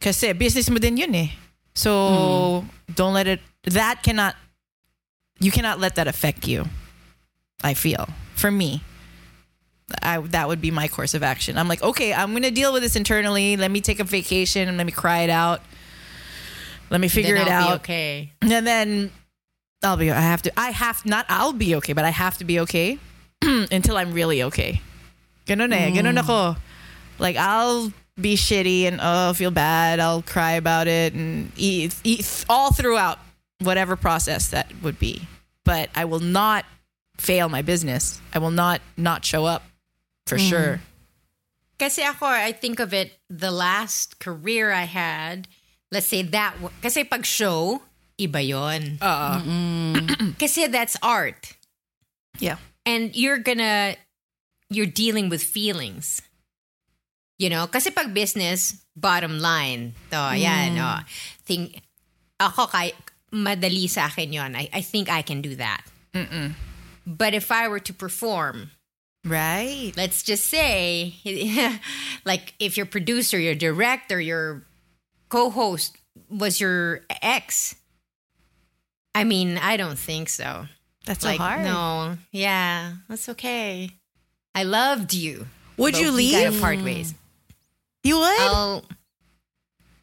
[SPEAKER 2] Kasi business mo din yun eh. So, don't let it, that cannot, you cannot let that affect you. I feel. For me. I, that would be my course of action. I'm like, okay, I'm going to deal with this internally. Let me take a vacation and let me cry it out. Let me figure
[SPEAKER 3] Then
[SPEAKER 2] it
[SPEAKER 3] I'll
[SPEAKER 2] out.
[SPEAKER 3] okay.
[SPEAKER 2] And then I'll be I have to I have not I'll be okay, but I have to be okay until I'm really okay. Ganun eh, ganun ako. Like I'll be shitty and oh feel bad, I'll cry about it and eat, eat all throughout whatever process that would be. But I will not fail my business. I will not not show up for sure.
[SPEAKER 3] Kasi ako, I think of it, the last career I had, let's say that, kasi pag show, iba yon. Kasi that's art.
[SPEAKER 2] Yeah.
[SPEAKER 3] And you're gonna, you're dealing with feelings. You know? Kasi pag business, bottom line. To, yan, mm. oh. Think, ako, kay, madali sa akin yon. I, I think I can do that. But if I were to perform,
[SPEAKER 2] Right.
[SPEAKER 3] let's just say like if your producer your director your co-host was your ex i mean i don't think so
[SPEAKER 2] That's
[SPEAKER 3] like
[SPEAKER 2] so hard.
[SPEAKER 3] no yeah that's okay i loved you
[SPEAKER 2] Would you
[SPEAKER 3] we gotta
[SPEAKER 2] leave?
[SPEAKER 3] part ways
[SPEAKER 2] You would?
[SPEAKER 3] i'll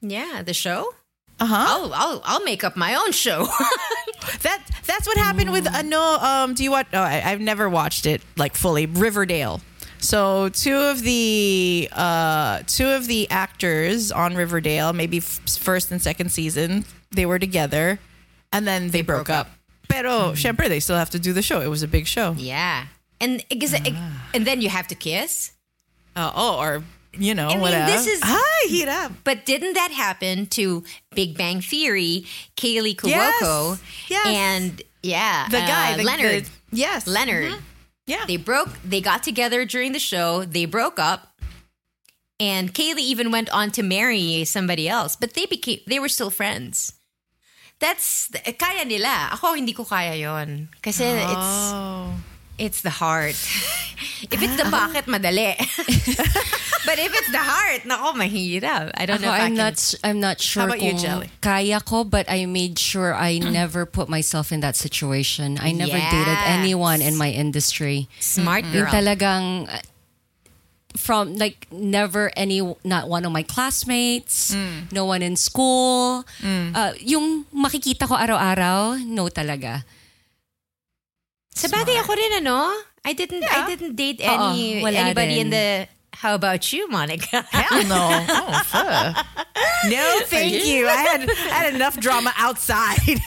[SPEAKER 3] yeah the show
[SPEAKER 2] uh-huh.
[SPEAKER 3] I'll, I'll i'll make up my own show
[SPEAKER 2] That that's what happened with uh, no. Um, do you watch? Oh, I, I've never watched it like fully. Riverdale. So two of the uh, two of the actors on Riverdale, maybe f- first and second season, they were together, and then they, broke,
[SPEAKER 3] broke
[SPEAKER 2] up. pero syempre they still have to do the show. It was a big show.
[SPEAKER 3] Yeah. And because
[SPEAKER 2] Ah.
[SPEAKER 3] and then you have to kiss.
[SPEAKER 2] Uh, oh, or you know,
[SPEAKER 3] I mean,
[SPEAKER 2] whatever.
[SPEAKER 3] this is-
[SPEAKER 2] Hi, heat up.
[SPEAKER 3] But didn't that happen to Big Bang Theory, Kaley Cuoco,
[SPEAKER 2] Yes.
[SPEAKER 3] and yeah,
[SPEAKER 2] The guy,
[SPEAKER 3] uh,
[SPEAKER 2] the,
[SPEAKER 3] Leonard,
[SPEAKER 2] the- yes,
[SPEAKER 3] Leonard.
[SPEAKER 2] Yeah.
[SPEAKER 3] They broke. They got together during the show. They broke up, and Kaley even went on to marry somebody else. But they became. They were still friends. That's kaya nila. Ako hindi ko kaya yon. Kasi
[SPEAKER 2] oh.
[SPEAKER 3] it's the heart. if it's the pocket, madali. but if it's the heart, nako, mahirap. I don't
[SPEAKER 4] Ako,
[SPEAKER 3] know if I
[SPEAKER 4] I'm
[SPEAKER 3] can.
[SPEAKER 4] not I'm not sure
[SPEAKER 2] about you, Jelly?
[SPEAKER 4] kaya ko, but I made sure I never put myself in that situation. I never dated
[SPEAKER 3] Yes.
[SPEAKER 4] anyone in my industry.
[SPEAKER 3] Smart
[SPEAKER 4] Yung
[SPEAKER 3] girl.
[SPEAKER 4] talagang uh, from like never any not one of my classmates,
[SPEAKER 3] Mm.
[SPEAKER 4] no one in school. Uh, yung makikita ko araw-araw, no talaga.
[SPEAKER 3] Sa bagay ako rin, ano? I didn't, I didn't date any,
[SPEAKER 4] wala
[SPEAKER 3] anybody in the, how about you, Monica?
[SPEAKER 2] Hell no. Oh. No, thank you. I had I had enough drama outside.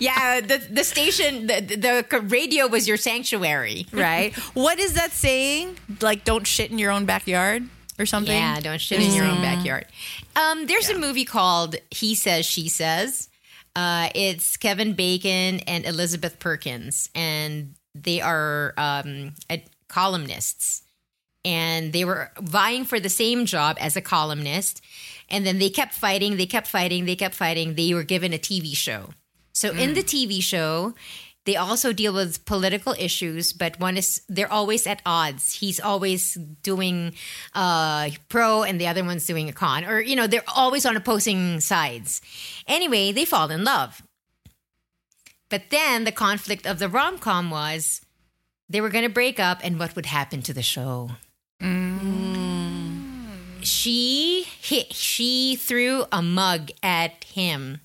[SPEAKER 3] yeah, the, the station, the, the radio was your sanctuary.
[SPEAKER 2] right? What is that saying? Like, don't shit in your own backyard or something?
[SPEAKER 3] Yeah, don't shit in your own backyard. Um, there's a movie called He Says, She Says. Uh, it's Kevin Bacon and Elizabeth Perkins, and they are um, columnists. And they were vying for the same job as a columnist. And then they kept fighting, they kept fighting, they kept fighting. They were given a TV show. So in the TV show, they also deal with political issues, but one is they're always at odds. He's always doing uh, pro, and the other one's doing a con, or you know, they're always on opposing sides. Anyway, they fall in love. But then the conflict of the rom com was they were going to break up, and what would happen to the show? She hit. She threw a mug at him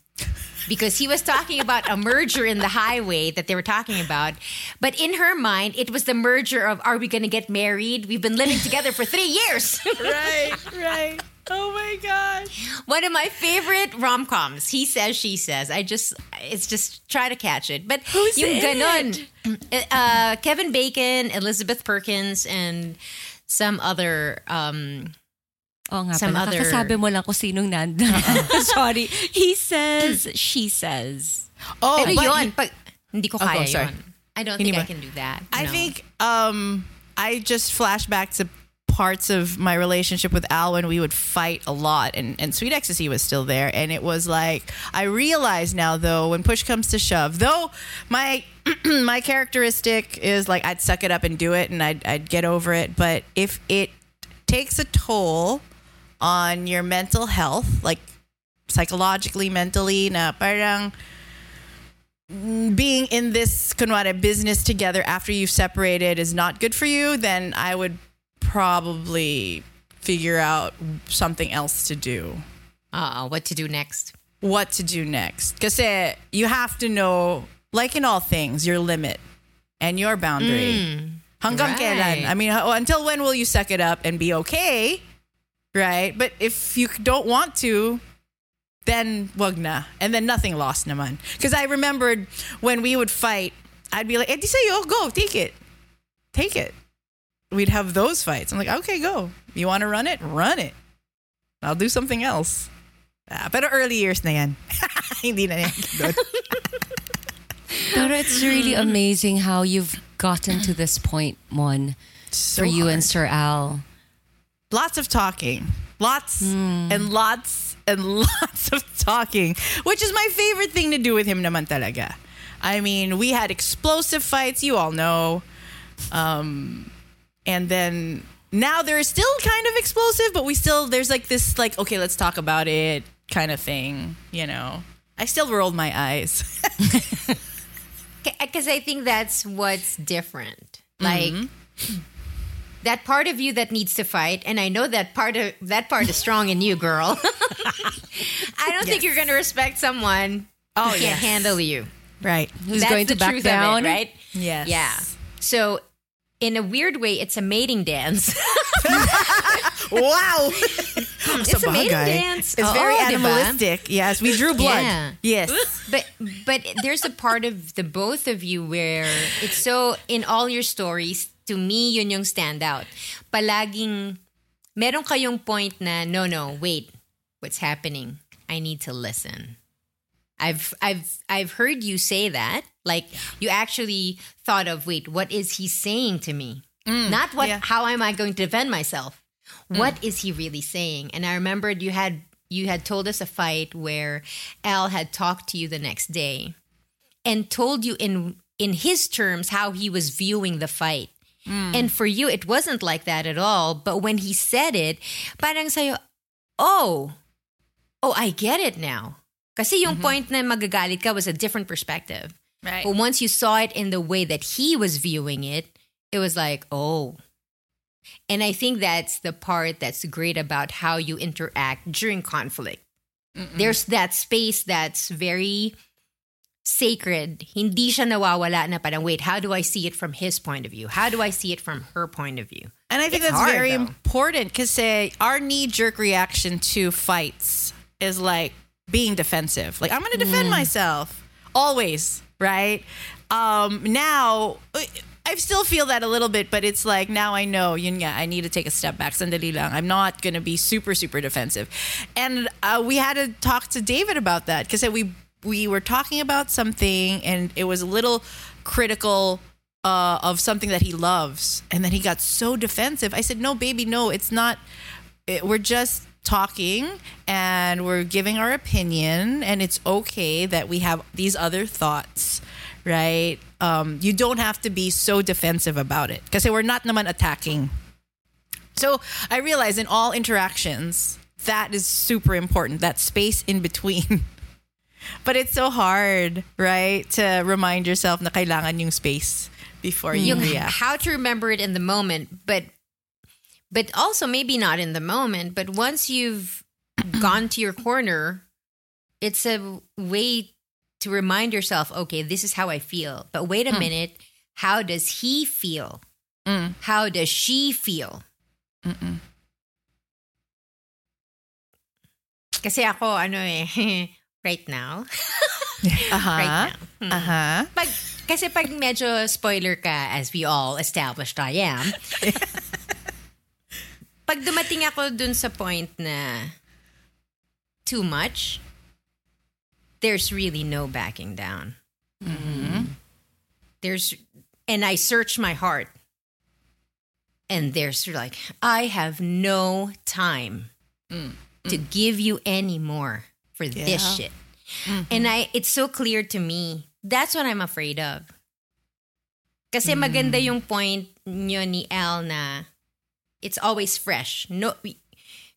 [SPEAKER 3] because he was talking about a merger in the highway that they were talking about. But in her mind, it was the merger of are we going to get married? We've been living together for three years.
[SPEAKER 2] Right, right. Oh my gosh.
[SPEAKER 3] One of my favorite rom coms. He says, she says. I just, it's just try to catch it. But
[SPEAKER 2] Who's
[SPEAKER 3] yung ganon, uh, Kevin Bacon, Elizabeth Perkins, and some other. Um,
[SPEAKER 4] Oh nga
[SPEAKER 3] Some
[SPEAKER 4] pala,
[SPEAKER 3] other-
[SPEAKER 4] kakasabi mo lang kung sinong nandun. Sorry. He says, she says.
[SPEAKER 2] Oh,
[SPEAKER 3] ano
[SPEAKER 2] but
[SPEAKER 3] yun? Pag, hindi ko
[SPEAKER 2] Oh,
[SPEAKER 3] kaya
[SPEAKER 2] go, sorry.
[SPEAKER 3] yun. I don't
[SPEAKER 2] Hindi
[SPEAKER 3] think I can do that.
[SPEAKER 2] I
[SPEAKER 3] No.
[SPEAKER 2] think um, I just flash back to parts of my relationship with Al when we would fight a lot and, and Sweet Ecstasy was still there. And it was like, I realize now though, when push comes to shove, though my my characteristic is like I'd suck it up and do it and I'd, I'd get over it. But if it takes a toll on your mental health, like psychologically, mentally, na parang being in this kunwari, business together after you've separated is not good for you, then I would probably figure out something else to do.
[SPEAKER 3] Uh, what to do next?
[SPEAKER 2] What to do next. Because you have to know, like in all things, your limit and your boundary. Hanggang
[SPEAKER 3] right.
[SPEAKER 2] kailan? I mean, until when will you suck it up and be okay? Right? But if you don't want to, then wag na. And then nothing lost naman. Because I remembered when we would fight, I'd be like, eh, di sa'yo, go, take it. Take it. We'd have those fights. I'm like, okay, go. You want to run it? Run it. I'll do something else. Ah, pero early years na yan. Hindi na yan.
[SPEAKER 4] But it's really amazing how you've gotten to this point, Mon,
[SPEAKER 2] So
[SPEAKER 4] for you
[SPEAKER 2] hard.
[SPEAKER 4] and Sir Al.
[SPEAKER 2] Lots of talking. Lots and lots and lots of talking which is my favorite thing to do with him naman talaga i mean we had explosive fights you all know. Um and then now they're still kind of explosive but we still there's like this like okay let's talk about it kind of thing you know. I still rolled my eyes.
[SPEAKER 3] Because I think that's what's different. Like that part of you that needs to fight, and I know that part of that part is strong in you, girl. I don't think you're going to respect someone oh, who can't handle you.
[SPEAKER 2] right
[SPEAKER 4] Who's
[SPEAKER 3] That's
[SPEAKER 4] going
[SPEAKER 3] the
[SPEAKER 4] to back
[SPEAKER 3] truth
[SPEAKER 4] down?
[SPEAKER 3] of it, right?
[SPEAKER 2] yes
[SPEAKER 3] Yeah. So, in a weird way, it's a mating dance.
[SPEAKER 2] wow
[SPEAKER 3] it's a mating
[SPEAKER 2] Sabagay.
[SPEAKER 3] dance.
[SPEAKER 2] It's very
[SPEAKER 3] Oo, diba?
[SPEAKER 2] animalistic. Yes, we drew blood.
[SPEAKER 3] Yeah.
[SPEAKER 2] Yes.
[SPEAKER 3] but but there's a part of the both of you where it's so in all your stories to me yun yung standout. Palaging meron kayong point na no no wait what's happening? I need to listen. I've I've I've heard you say that. Like you actually thought of wait what is he saying to me? Mm, Not what
[SPEAKER 2] yeah.
[SPEAKER 3] how am I going to defend myself? Mm. What is he really saying? And I remembered you had you had told us a fight where Al had talked to you the next day and told you in in his terms how he was viewing the fight. Mm. And for you it wasn't like that at all, but when he said it, parang sa'yo, oh, oh, I get it now. Kasi yung mm-hmm. point na magagalit ka was a different perspective.
[SPEAKER 2] Right.
[SPEAKER 3] But once you saw it in the way that he was viewing it, it was like, oh. And I think that's the part that's great about how you interact during conflict. There's that space that's very sacred. Hindi siya nawawala na parang, wait, how do I see it from his point of view? How do I see it from her point of view?
[SPEAKER 2] And I think
[SPEAKER 3] It's
[SPEAKER 2] that's
[SPEAKER 3] hard,
[SPEAKER 2] very
[SPEAKER 3] though.
[SPEAKER 2] important because our knee jerk reaction to fights is like being defensive. Like I'm going to defend
[SPEAKER 3] Mm.
[SPEAKER 2] myself always, right? Um, now I still feel that a little bit, but it's like now I know. Yun nga, I need to take a step back. Sandali lang. I'm not going to be super super defensive. And uh, we had to talk to David about that because we we were talking about something and it was a little critical uh, of something that he loves, and then he got so defensive. I said, "No, baby, no. It's not. It, we're just talking, and we're giving our opinion, and it's okay that we have these other thoughts, right? Um, you don't have to be so defensive about it because we're not naman attacking. So I realize in all interactions that is super important. That space in between." But it's so hard, right? To remind yourself na kailangan yung space before you react.
[SPEAKER 3] how to remember it in the moment, but but also maybe not in the moment, but once you've gone to your corner, it's a way to remind yourself, okay, this is how I feel. But wait a minute, how does he feel? How does she feel? Kasi ako, ano eh, right now,
[SPEAKER 2] Uh-huh.
[SPEAKER 3] right now. Hmm.
[SPEAKER 2] Uh-huh.
[SPEAKER 3] Pag, kasi pag medyo spoiler ka, as we all established I am, pag dumating ako dun sa point na too much, there's really no backing down. There's, and I search my heart, and there's like, I have no time to give you any more for this
[SPEAKER 2] Yeah.
[SPEAKER 3] shit. And mm-hmm. I it's so clear to me. That's what I'm afraid of. Kasi maganda mm. yung point nyo ni Al na it's always fresh. No,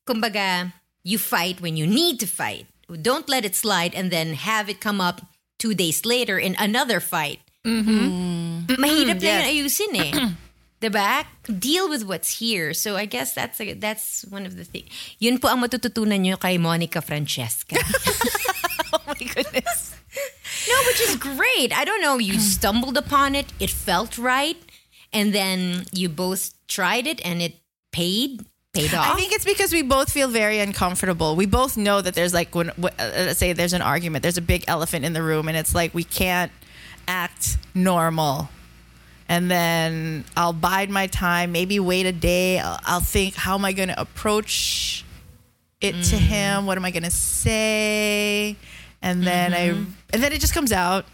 [SPEAKER 3] kumbaga, you fight when you need to fight. Don't let it slide and then have it come up two days later in another fight. Mm-hmm. Mahirap mm, na yun ayusin eh. Diba? Deal with what's here. So I guess that's a, that's one of the things. Yun po ang matututunan nyo kay Monica Francesca.
[SPEAKER 2] Oh my goodness.
[SPEAKER 3] No, which is great. I don't know. You stumbled upon it. It felt right, and then you both tried it, and it paid paid off.
[SPEAKER 2] I think it's because we both feel very uncomfortable. We both know that there's like when uh, let's say there's an argument, there's a big elephant in the room, and it's like we can't act normal. And then I'll bide my time, maybe wait a day. I'll, I'll think, how am I going to approach it to mm. him? What am I going to say? And then I, mm-hmm. and then it just comes out.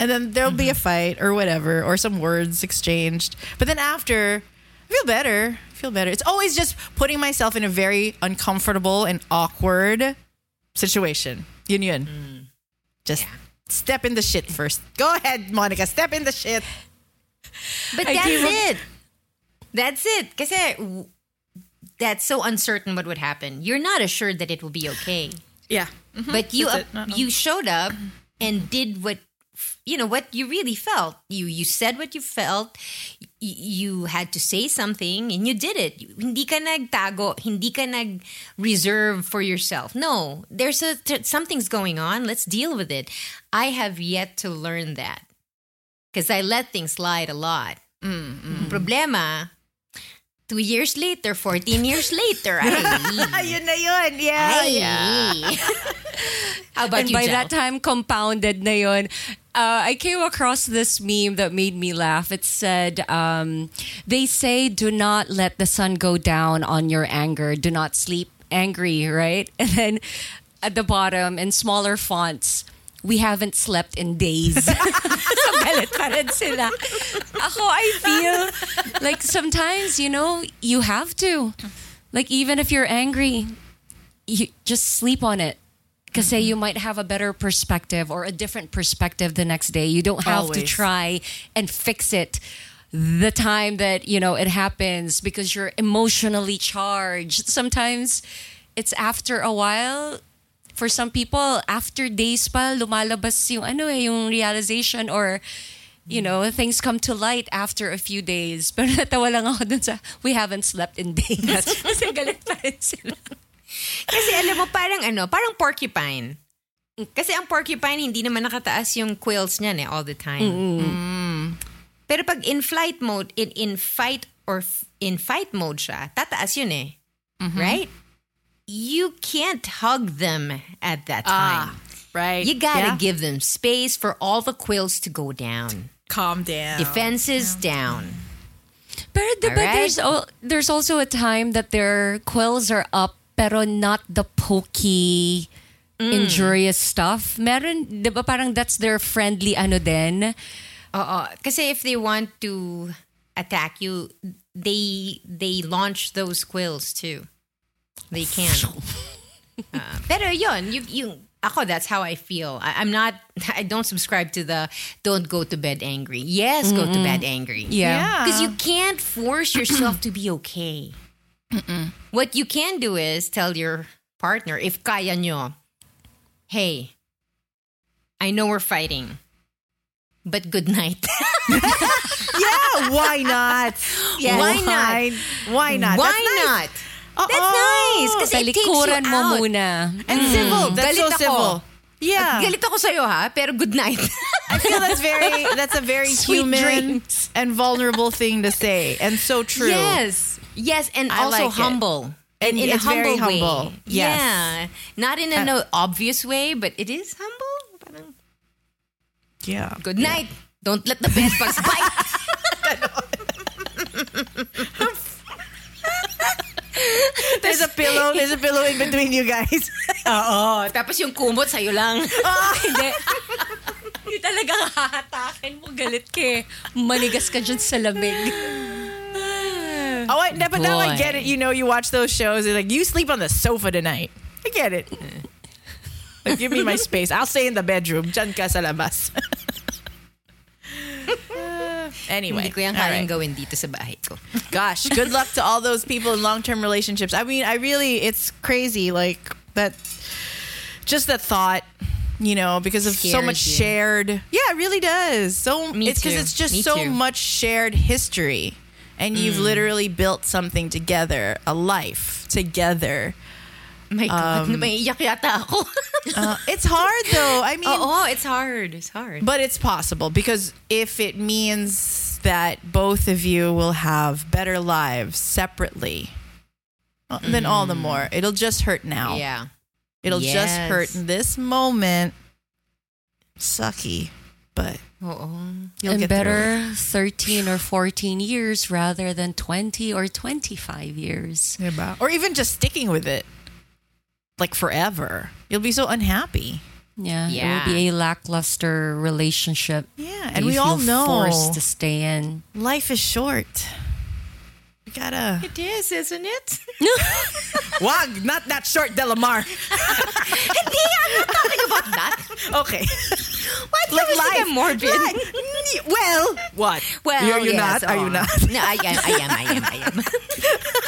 [SPEAKER 2] And then there'll be a mm-hmm. fight or whatever, or some words exchanged. But then after, I feel better. I feel better. It's always just putting myself in a very uncomfortable and awkward situation. Yun yun. Mm. Just step in the shit first. Go ahead, Monica. Step in the shit.
[SPEAKER 3] But that's it. That's it. Kasi w- that's so uncertain what would happen. You're not assured that it will be okay.
[SPEAKER 2] Yeah. Mm-hmm.
[SPEAKER 3] But you.
[SPEAKER 2] No, no.
[SPEAKER 3] you showed up and did what you know what you really felt. You you said what you felt. You had to say something and you did it. Hindi ka nagtago, hindi ka nag reserve for yourself. No, there's a t- something's going on. Let's deal with it. I have yet to learn that because I let things slide a lot.
[SPEAKER 2] Mm,
[SPEAKER 3] Problema, Two years later, 14 years later. Ay.
[SPEAKER 2] Ayun na yun. Yeah.
[SPEAKER 3] Ay.
[SPEAKER 2] yeah.
[SPEAKER 3] How about
[SPEAKER 4] and
[SPEAKER 3] you,
[SPEAKER 4] by
[SPEAKER 3] Jel?
[SPEAKER 4] that time, compounded na yun. Uh, I came across this meme that made me laugh. It said, um, they say do not let the sun go down on your anger. Do not sleep angry, right? And then at the bottom, in smaller fonts, we haven't slept in days. so galit pa rin sila. Ako, I feel like sometimes, you know, you have to. Like even if you're angry, you just sleep on it. Because say mm-hmm. you might have a better perspective or a different perspective the next day. You don't have to try and fix it the time that, you know, it happens because you're emotionally charged. Sometimes it's after a while for some people, after days pa, lumalabas yung ano eh, yung realization or, you know, things come to light after a few days. Pero natawa lang ako dun sa, we haven't slept in days. Kasi galit pa rin sila.
[SPEAKER 3] Kasi alam mo, parang ano, parang porcupine. Kasi ang porcupine, hindi naman nakataas yung quills niyan eh, all the time. Mm. Pero pag in flight mode, in, in fight or f- in fight mode siya, tataas yun eh. Right? You can't hug them at that ah, time.
[SPEAKER 2] Right.
[SPEAKER 3] You gotta
[SPEAKER 2] Yeah.
[SPEAKER 3] give them space for all the quills to go down.
[SPEAKER 2] calm down.
[SPEAKER 3] Defenses down.
[SPEAKER 4] Pero di ba
[SPEAKER 3] Alright.
[SPEAKER 4] there's, al- there's also a time that their quills are up pero not the pokey, mm. injurious stuff. Meron, di ba parang that's their friendly ano din?
[SPEAKER 3] Oo. Kasi if they want to attack you, they they launch those quills too. They can. Uh, pero yun, you, you, ako, that's how I feel. I, I'm not, I don't subscribe to the don't go to bed angry. Yes, go to bed angry.
[SPEAKER 4] Yeah.
[SPEAKER 3] Because you can't force yourself to be okay. What you can do is tell your partner, if kaya nyo, hey, I know we're fighting, but good night.
[SPEAKER 2] Yeah, why not?
[SPEAKER 3] Yeah. Why not?
[SPEAKER 2] Why, why not?
[SPEAKER 3] Why
[SPEAKER 2] That's nice.
[SPEAKER 3] Not? That's nice. Kasi
[SPEAKER 4] Sa
[SPEAKER 3] it takes you
[SPEAKER 4] likuran mo muna.
[SPEAKER 2] And civil. That's
[SPEAKER 3] Galit
[SPEAKER 2] so
[SPEAKER 3] ako.
[SPEAKER 2] civil. Yeah.
[SPEAKER 3] Galit ako sa'yo ha, pero good night.
[SPEAKER 2] I feel that's very that's a very
[SPEAKER 3] Sweet
[SPEAKER 2] human
[SPEAKER 3] dreams.
[SPEAKER 2] and vulnerable thing to say, and so true.
[SPEAKER 3] Yes. Yes, and
[SPEAKER 2] I
[SPEAKER 3] also
[SPEAKER 2] like it.
[SPEAKER 3] humble.
[SPEAKER 2] And
[SPEAKER 3] in
[SPEAKER 2] it's
[SPEAKER 3] a humble
[SPEAKER 2] very
[SPEAKER 3] way.
[SPEAKER 2] humble. Yes. Uh,
[SPEAKER 3] Yeah. Not in an obvious way, but it is humble. Parang,
[SPEAKER 2] Yeah.
[SPEAKER 3] good night. Don't let the bed bugs bite.
[SPEAKER 2] There's a pillow. There's a pillow in between you guys.
[SPEAKER 3] Oo. Tapos yung kumot sa'yo lang.
[SPEAKER 4] Hindi. Hindi talaga hahatakin mo. Galit ka eh. Manigas ka dyan sa lamig.
[SPEAKER 2] Oh, I, but now I
[SPEAKER 3] Boy.
[SPEAKER 2] get it. You know, you watch those shows. It's like you sleep on the sofa tonight. I get it. Like, give me my space. I'll stay in the bedroom. Diyan ka sa labas. Anyway,
[SPEAKER 3] Hindi ko
[SPEAKER 2] all
[SPEAKER 3] kayang
[SPEAKER 2] right.
[SPEAKER 3] gawin dito sa bahay ko.
[SPEAKER 2] Gosh, good luck to all those people in long-term relationships. I mean, I really, it's crazy. Like that, just that thought. You know, because of so much
[SPEAKER 3] you.
[SPEAKER 2] shared. Yeah, it really does. So
[SPEAKER 3] Me
[SPEAKER 2] it's because it's just
[SPEAKER 3] Me
[SPEAKER 2] so
[SPEAKER 3] too.
[SPEAKER 2] much shared history, and you've literally built something together, a life together.
[SPEAKER 3] My God,
[SPEAKER 2] Um,
[SPEAKER 3] yata ako.
[SPEAKER 2] Uh, it's hard though. I mean,
[SPEAKER 3] oh, it's hard. It's hard.
[SPEAKER 2] but it's possible because if it means that both of you will have better lives separately, uh, well, then all the mm. more. It'll just hurt now.
[SPEAKER 3] yeah.
[SPEAKER 2] It'll just hurt in this moment. Sucky, but
[SPEAKER 3] Oo.
[SPEAKER 2] you'll
[SPEAKER 4] and
[SPEAKER 2] get through
[SPEAKER 4] better 13 or 14 years rather than 20 or 25 years.
[SPEAKER 2] Yeah, or even just sticking with it like forever. You'll be so unhappy.
[SPEAKER 4] Yeah,
[SPEAKER 3] Yeah.
[SPEAKER 4] it will be a lackluster relationship.
[SPEAKER 2] Yeah, and we all know
[SPEAKER 4] forced to stay in.
[SPEAKER 2] life is short. We gotta.
[SPEAKER 3] It is, isn't it?
[SPEAKER 2] Wag, not that short, Delamar.
[SPEAKER 3] Hindi, I'm not talking about that.
[SPEAKER 2] Okay.
[SPEAKER 3] Why do you always get morbid?
[SPEAKER 2] Like, well, what?
[SPEAKER 3] Well,
[SPEAKER 2] you're, you're
[SPEAKER 3] yes,
[SPEAKER 2] not. Are you
[SPEAKER 3] oh.
[SPEAKER 2] not?
[SPEAKER 3] No, I am, I am, I am, I am.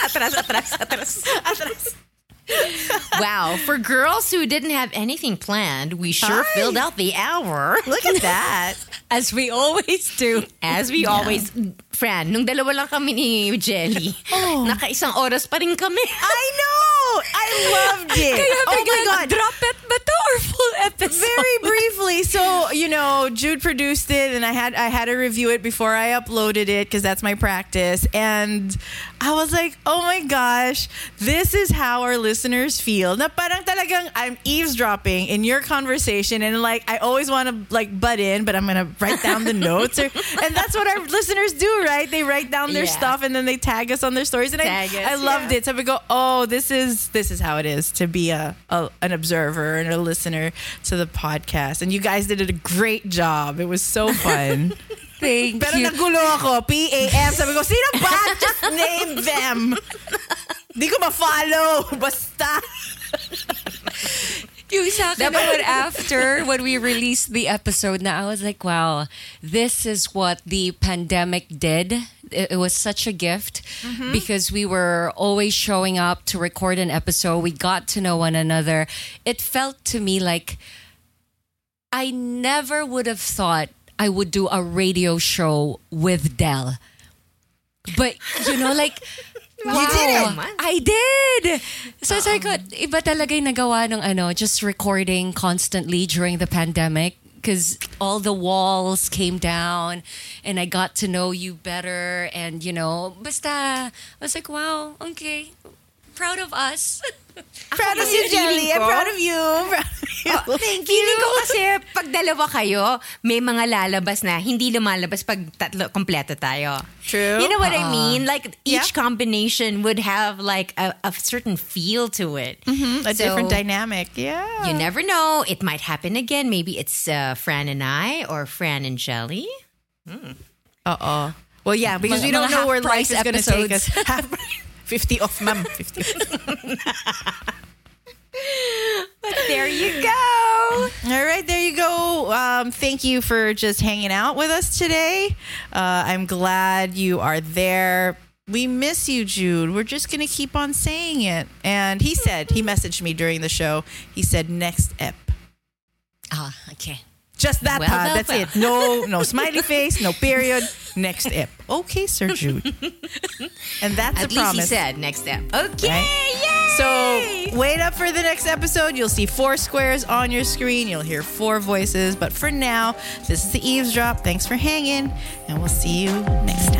[SPEAKER 3] atras, atras, atras. Wow, for girls who didn't have anything planned, we sure
[SPEAKER 2] Hi.
[SPEAKER 3] filled out the hour.
[SPEAKER 2] Look at that.
[SPEAKER 4] As we always do.
[SPEAKER 3] As we always, Fran, nung dalawa lang kami ni Jelly, oh. nakaisang oras pa rin kami.
[SPEAKER 2] I know. I loved it.
[SPEAKER 4] Kaya
[SPEAKER 2] oh my
[SPEAKER 4] biglang,
[SPEAKER 2] god.
[SPEAKER 4] drop it ba to or full episode?
[SPEAKER 2] Very briefly. So, you know, Jude produced it and I had I had to review it before I uploaded it because that's my practice. And I was like, oh my gosh, this is how our listeners feel. Na parang talagang I'm eavesdropping in your conversation and like I always want to like butt in, but I'm gonna write down the notes or and that's what our listeners do, right? They write down their
[SPEAKER 3] Yeah.
[SPEAKER 2] stuff and then they tag us on their stories. And
[SPEAKER 3] Tag
[SPEAKER 2] I,
[SPEAKER 3] us,
[SPEAKER 2] I loved
[SPEAKER 3] yeah.
[SPEAKER 2] it. So we go, oh, this is this is how it is to be a, a an observer and a listener to the podcast. And you guys did a great job. It was so fun.
[SPEAKER 4] Thank
[SPEAKER 2] Pero
[SPEAKER 4] you.
[SPEAKER 2] nagulo ako. P-A-M. Sabi ko, sino ba? Just name them. Di ko ma-follow. Basta.
[SPEAKER 4] Yung sa akin naman after when we released the episode na I was like, wow, this is what the pandemic did. It, it was such a gift mm-hmm. because we were always showing up to record an episode. We got to know one another. It felt to me like I never would have thought I would do a radio show with Dell. But, you know, like,
[SPEAKER 2] You did it.
[SPEAKER 4] I did. So sabi ko, uh, iba talaga yung nagawa ng ano, just recording constantly during the pandemic because all the walls came down and I got to know you better and you know, basta, I was like, wow, okay, proud of us.
[SPEAKER 2] Proud of you, Jelly. I'm proud of you. Proud of you.
[SPEAKER 3] Thank you. Feeling ko kasi pag dalawa kayo, may mga lalabas na hindi lumalabas pag tatlo, kompleto tayo.
[SPEAKER 2] True.
[SPEAKER 3] You know what I uh-huh. mean? Like each
[SPEAKER 2] Yeah.
[SPEAKER 3] combination would have like a, a certain feel to it.
[SPEAKER 2] Mm-hmm, a
[SPEAKER 3] So,
[SPEAKER 2] different dynamic. Yeah.
[SPEAKER 3] You never know. It might happen again. Maybe it's uh, Fran and I or Fran and Jelly. Hmm.
[SPEAKER 2] Uh-oh. Well, yeah, because
[SPEAKER 4] Mga-
[SPEAKER 2] we don't
[SPEAKER 4] mga
[SPEAKER 2] know where life
[SPEAKER 4] half-price
[SPEAKER 2] is going to take us.
[SPEAKER 4] episodes.
[SPEAKER 2] Half 50 off, ma'am. 50
[SPEAKER 3] But there you go.
[SPEAKER 2] All right, there you go. Um, thank you for just hanging out with us today. Uh, I'm glad you are there. We miss you, Jude. We're just going to keep on saying it. And he said, he messaged me during the show. He said, next ep.
[SPEAKER 4] Ah, okay.
[SPEAKER 2] Just that,
[SPEAKER 3] Well,
[SPEAKER 2] That's
[SPEAKER 3] well.
[SPEAKER 2] it. No, no smiley face, no period. Next ep. Okay, Sir Jude. And that's
[SPEAKER 3] At
[SPEAKER 2] a
[SPEAKER 3] least
[SPEAKER 2] promise.
[SPEAKER 3] he said next step. Okay.
[SPEAKER 2] Right?
[SPEAKER 3] Yay!
[SPEAKER 2] So wait up for the next episode. You'll see four squares on your screen. You'll hear four voices. But for now, this is the eavesdrop. Thanks for hanging, and we'll see you next time.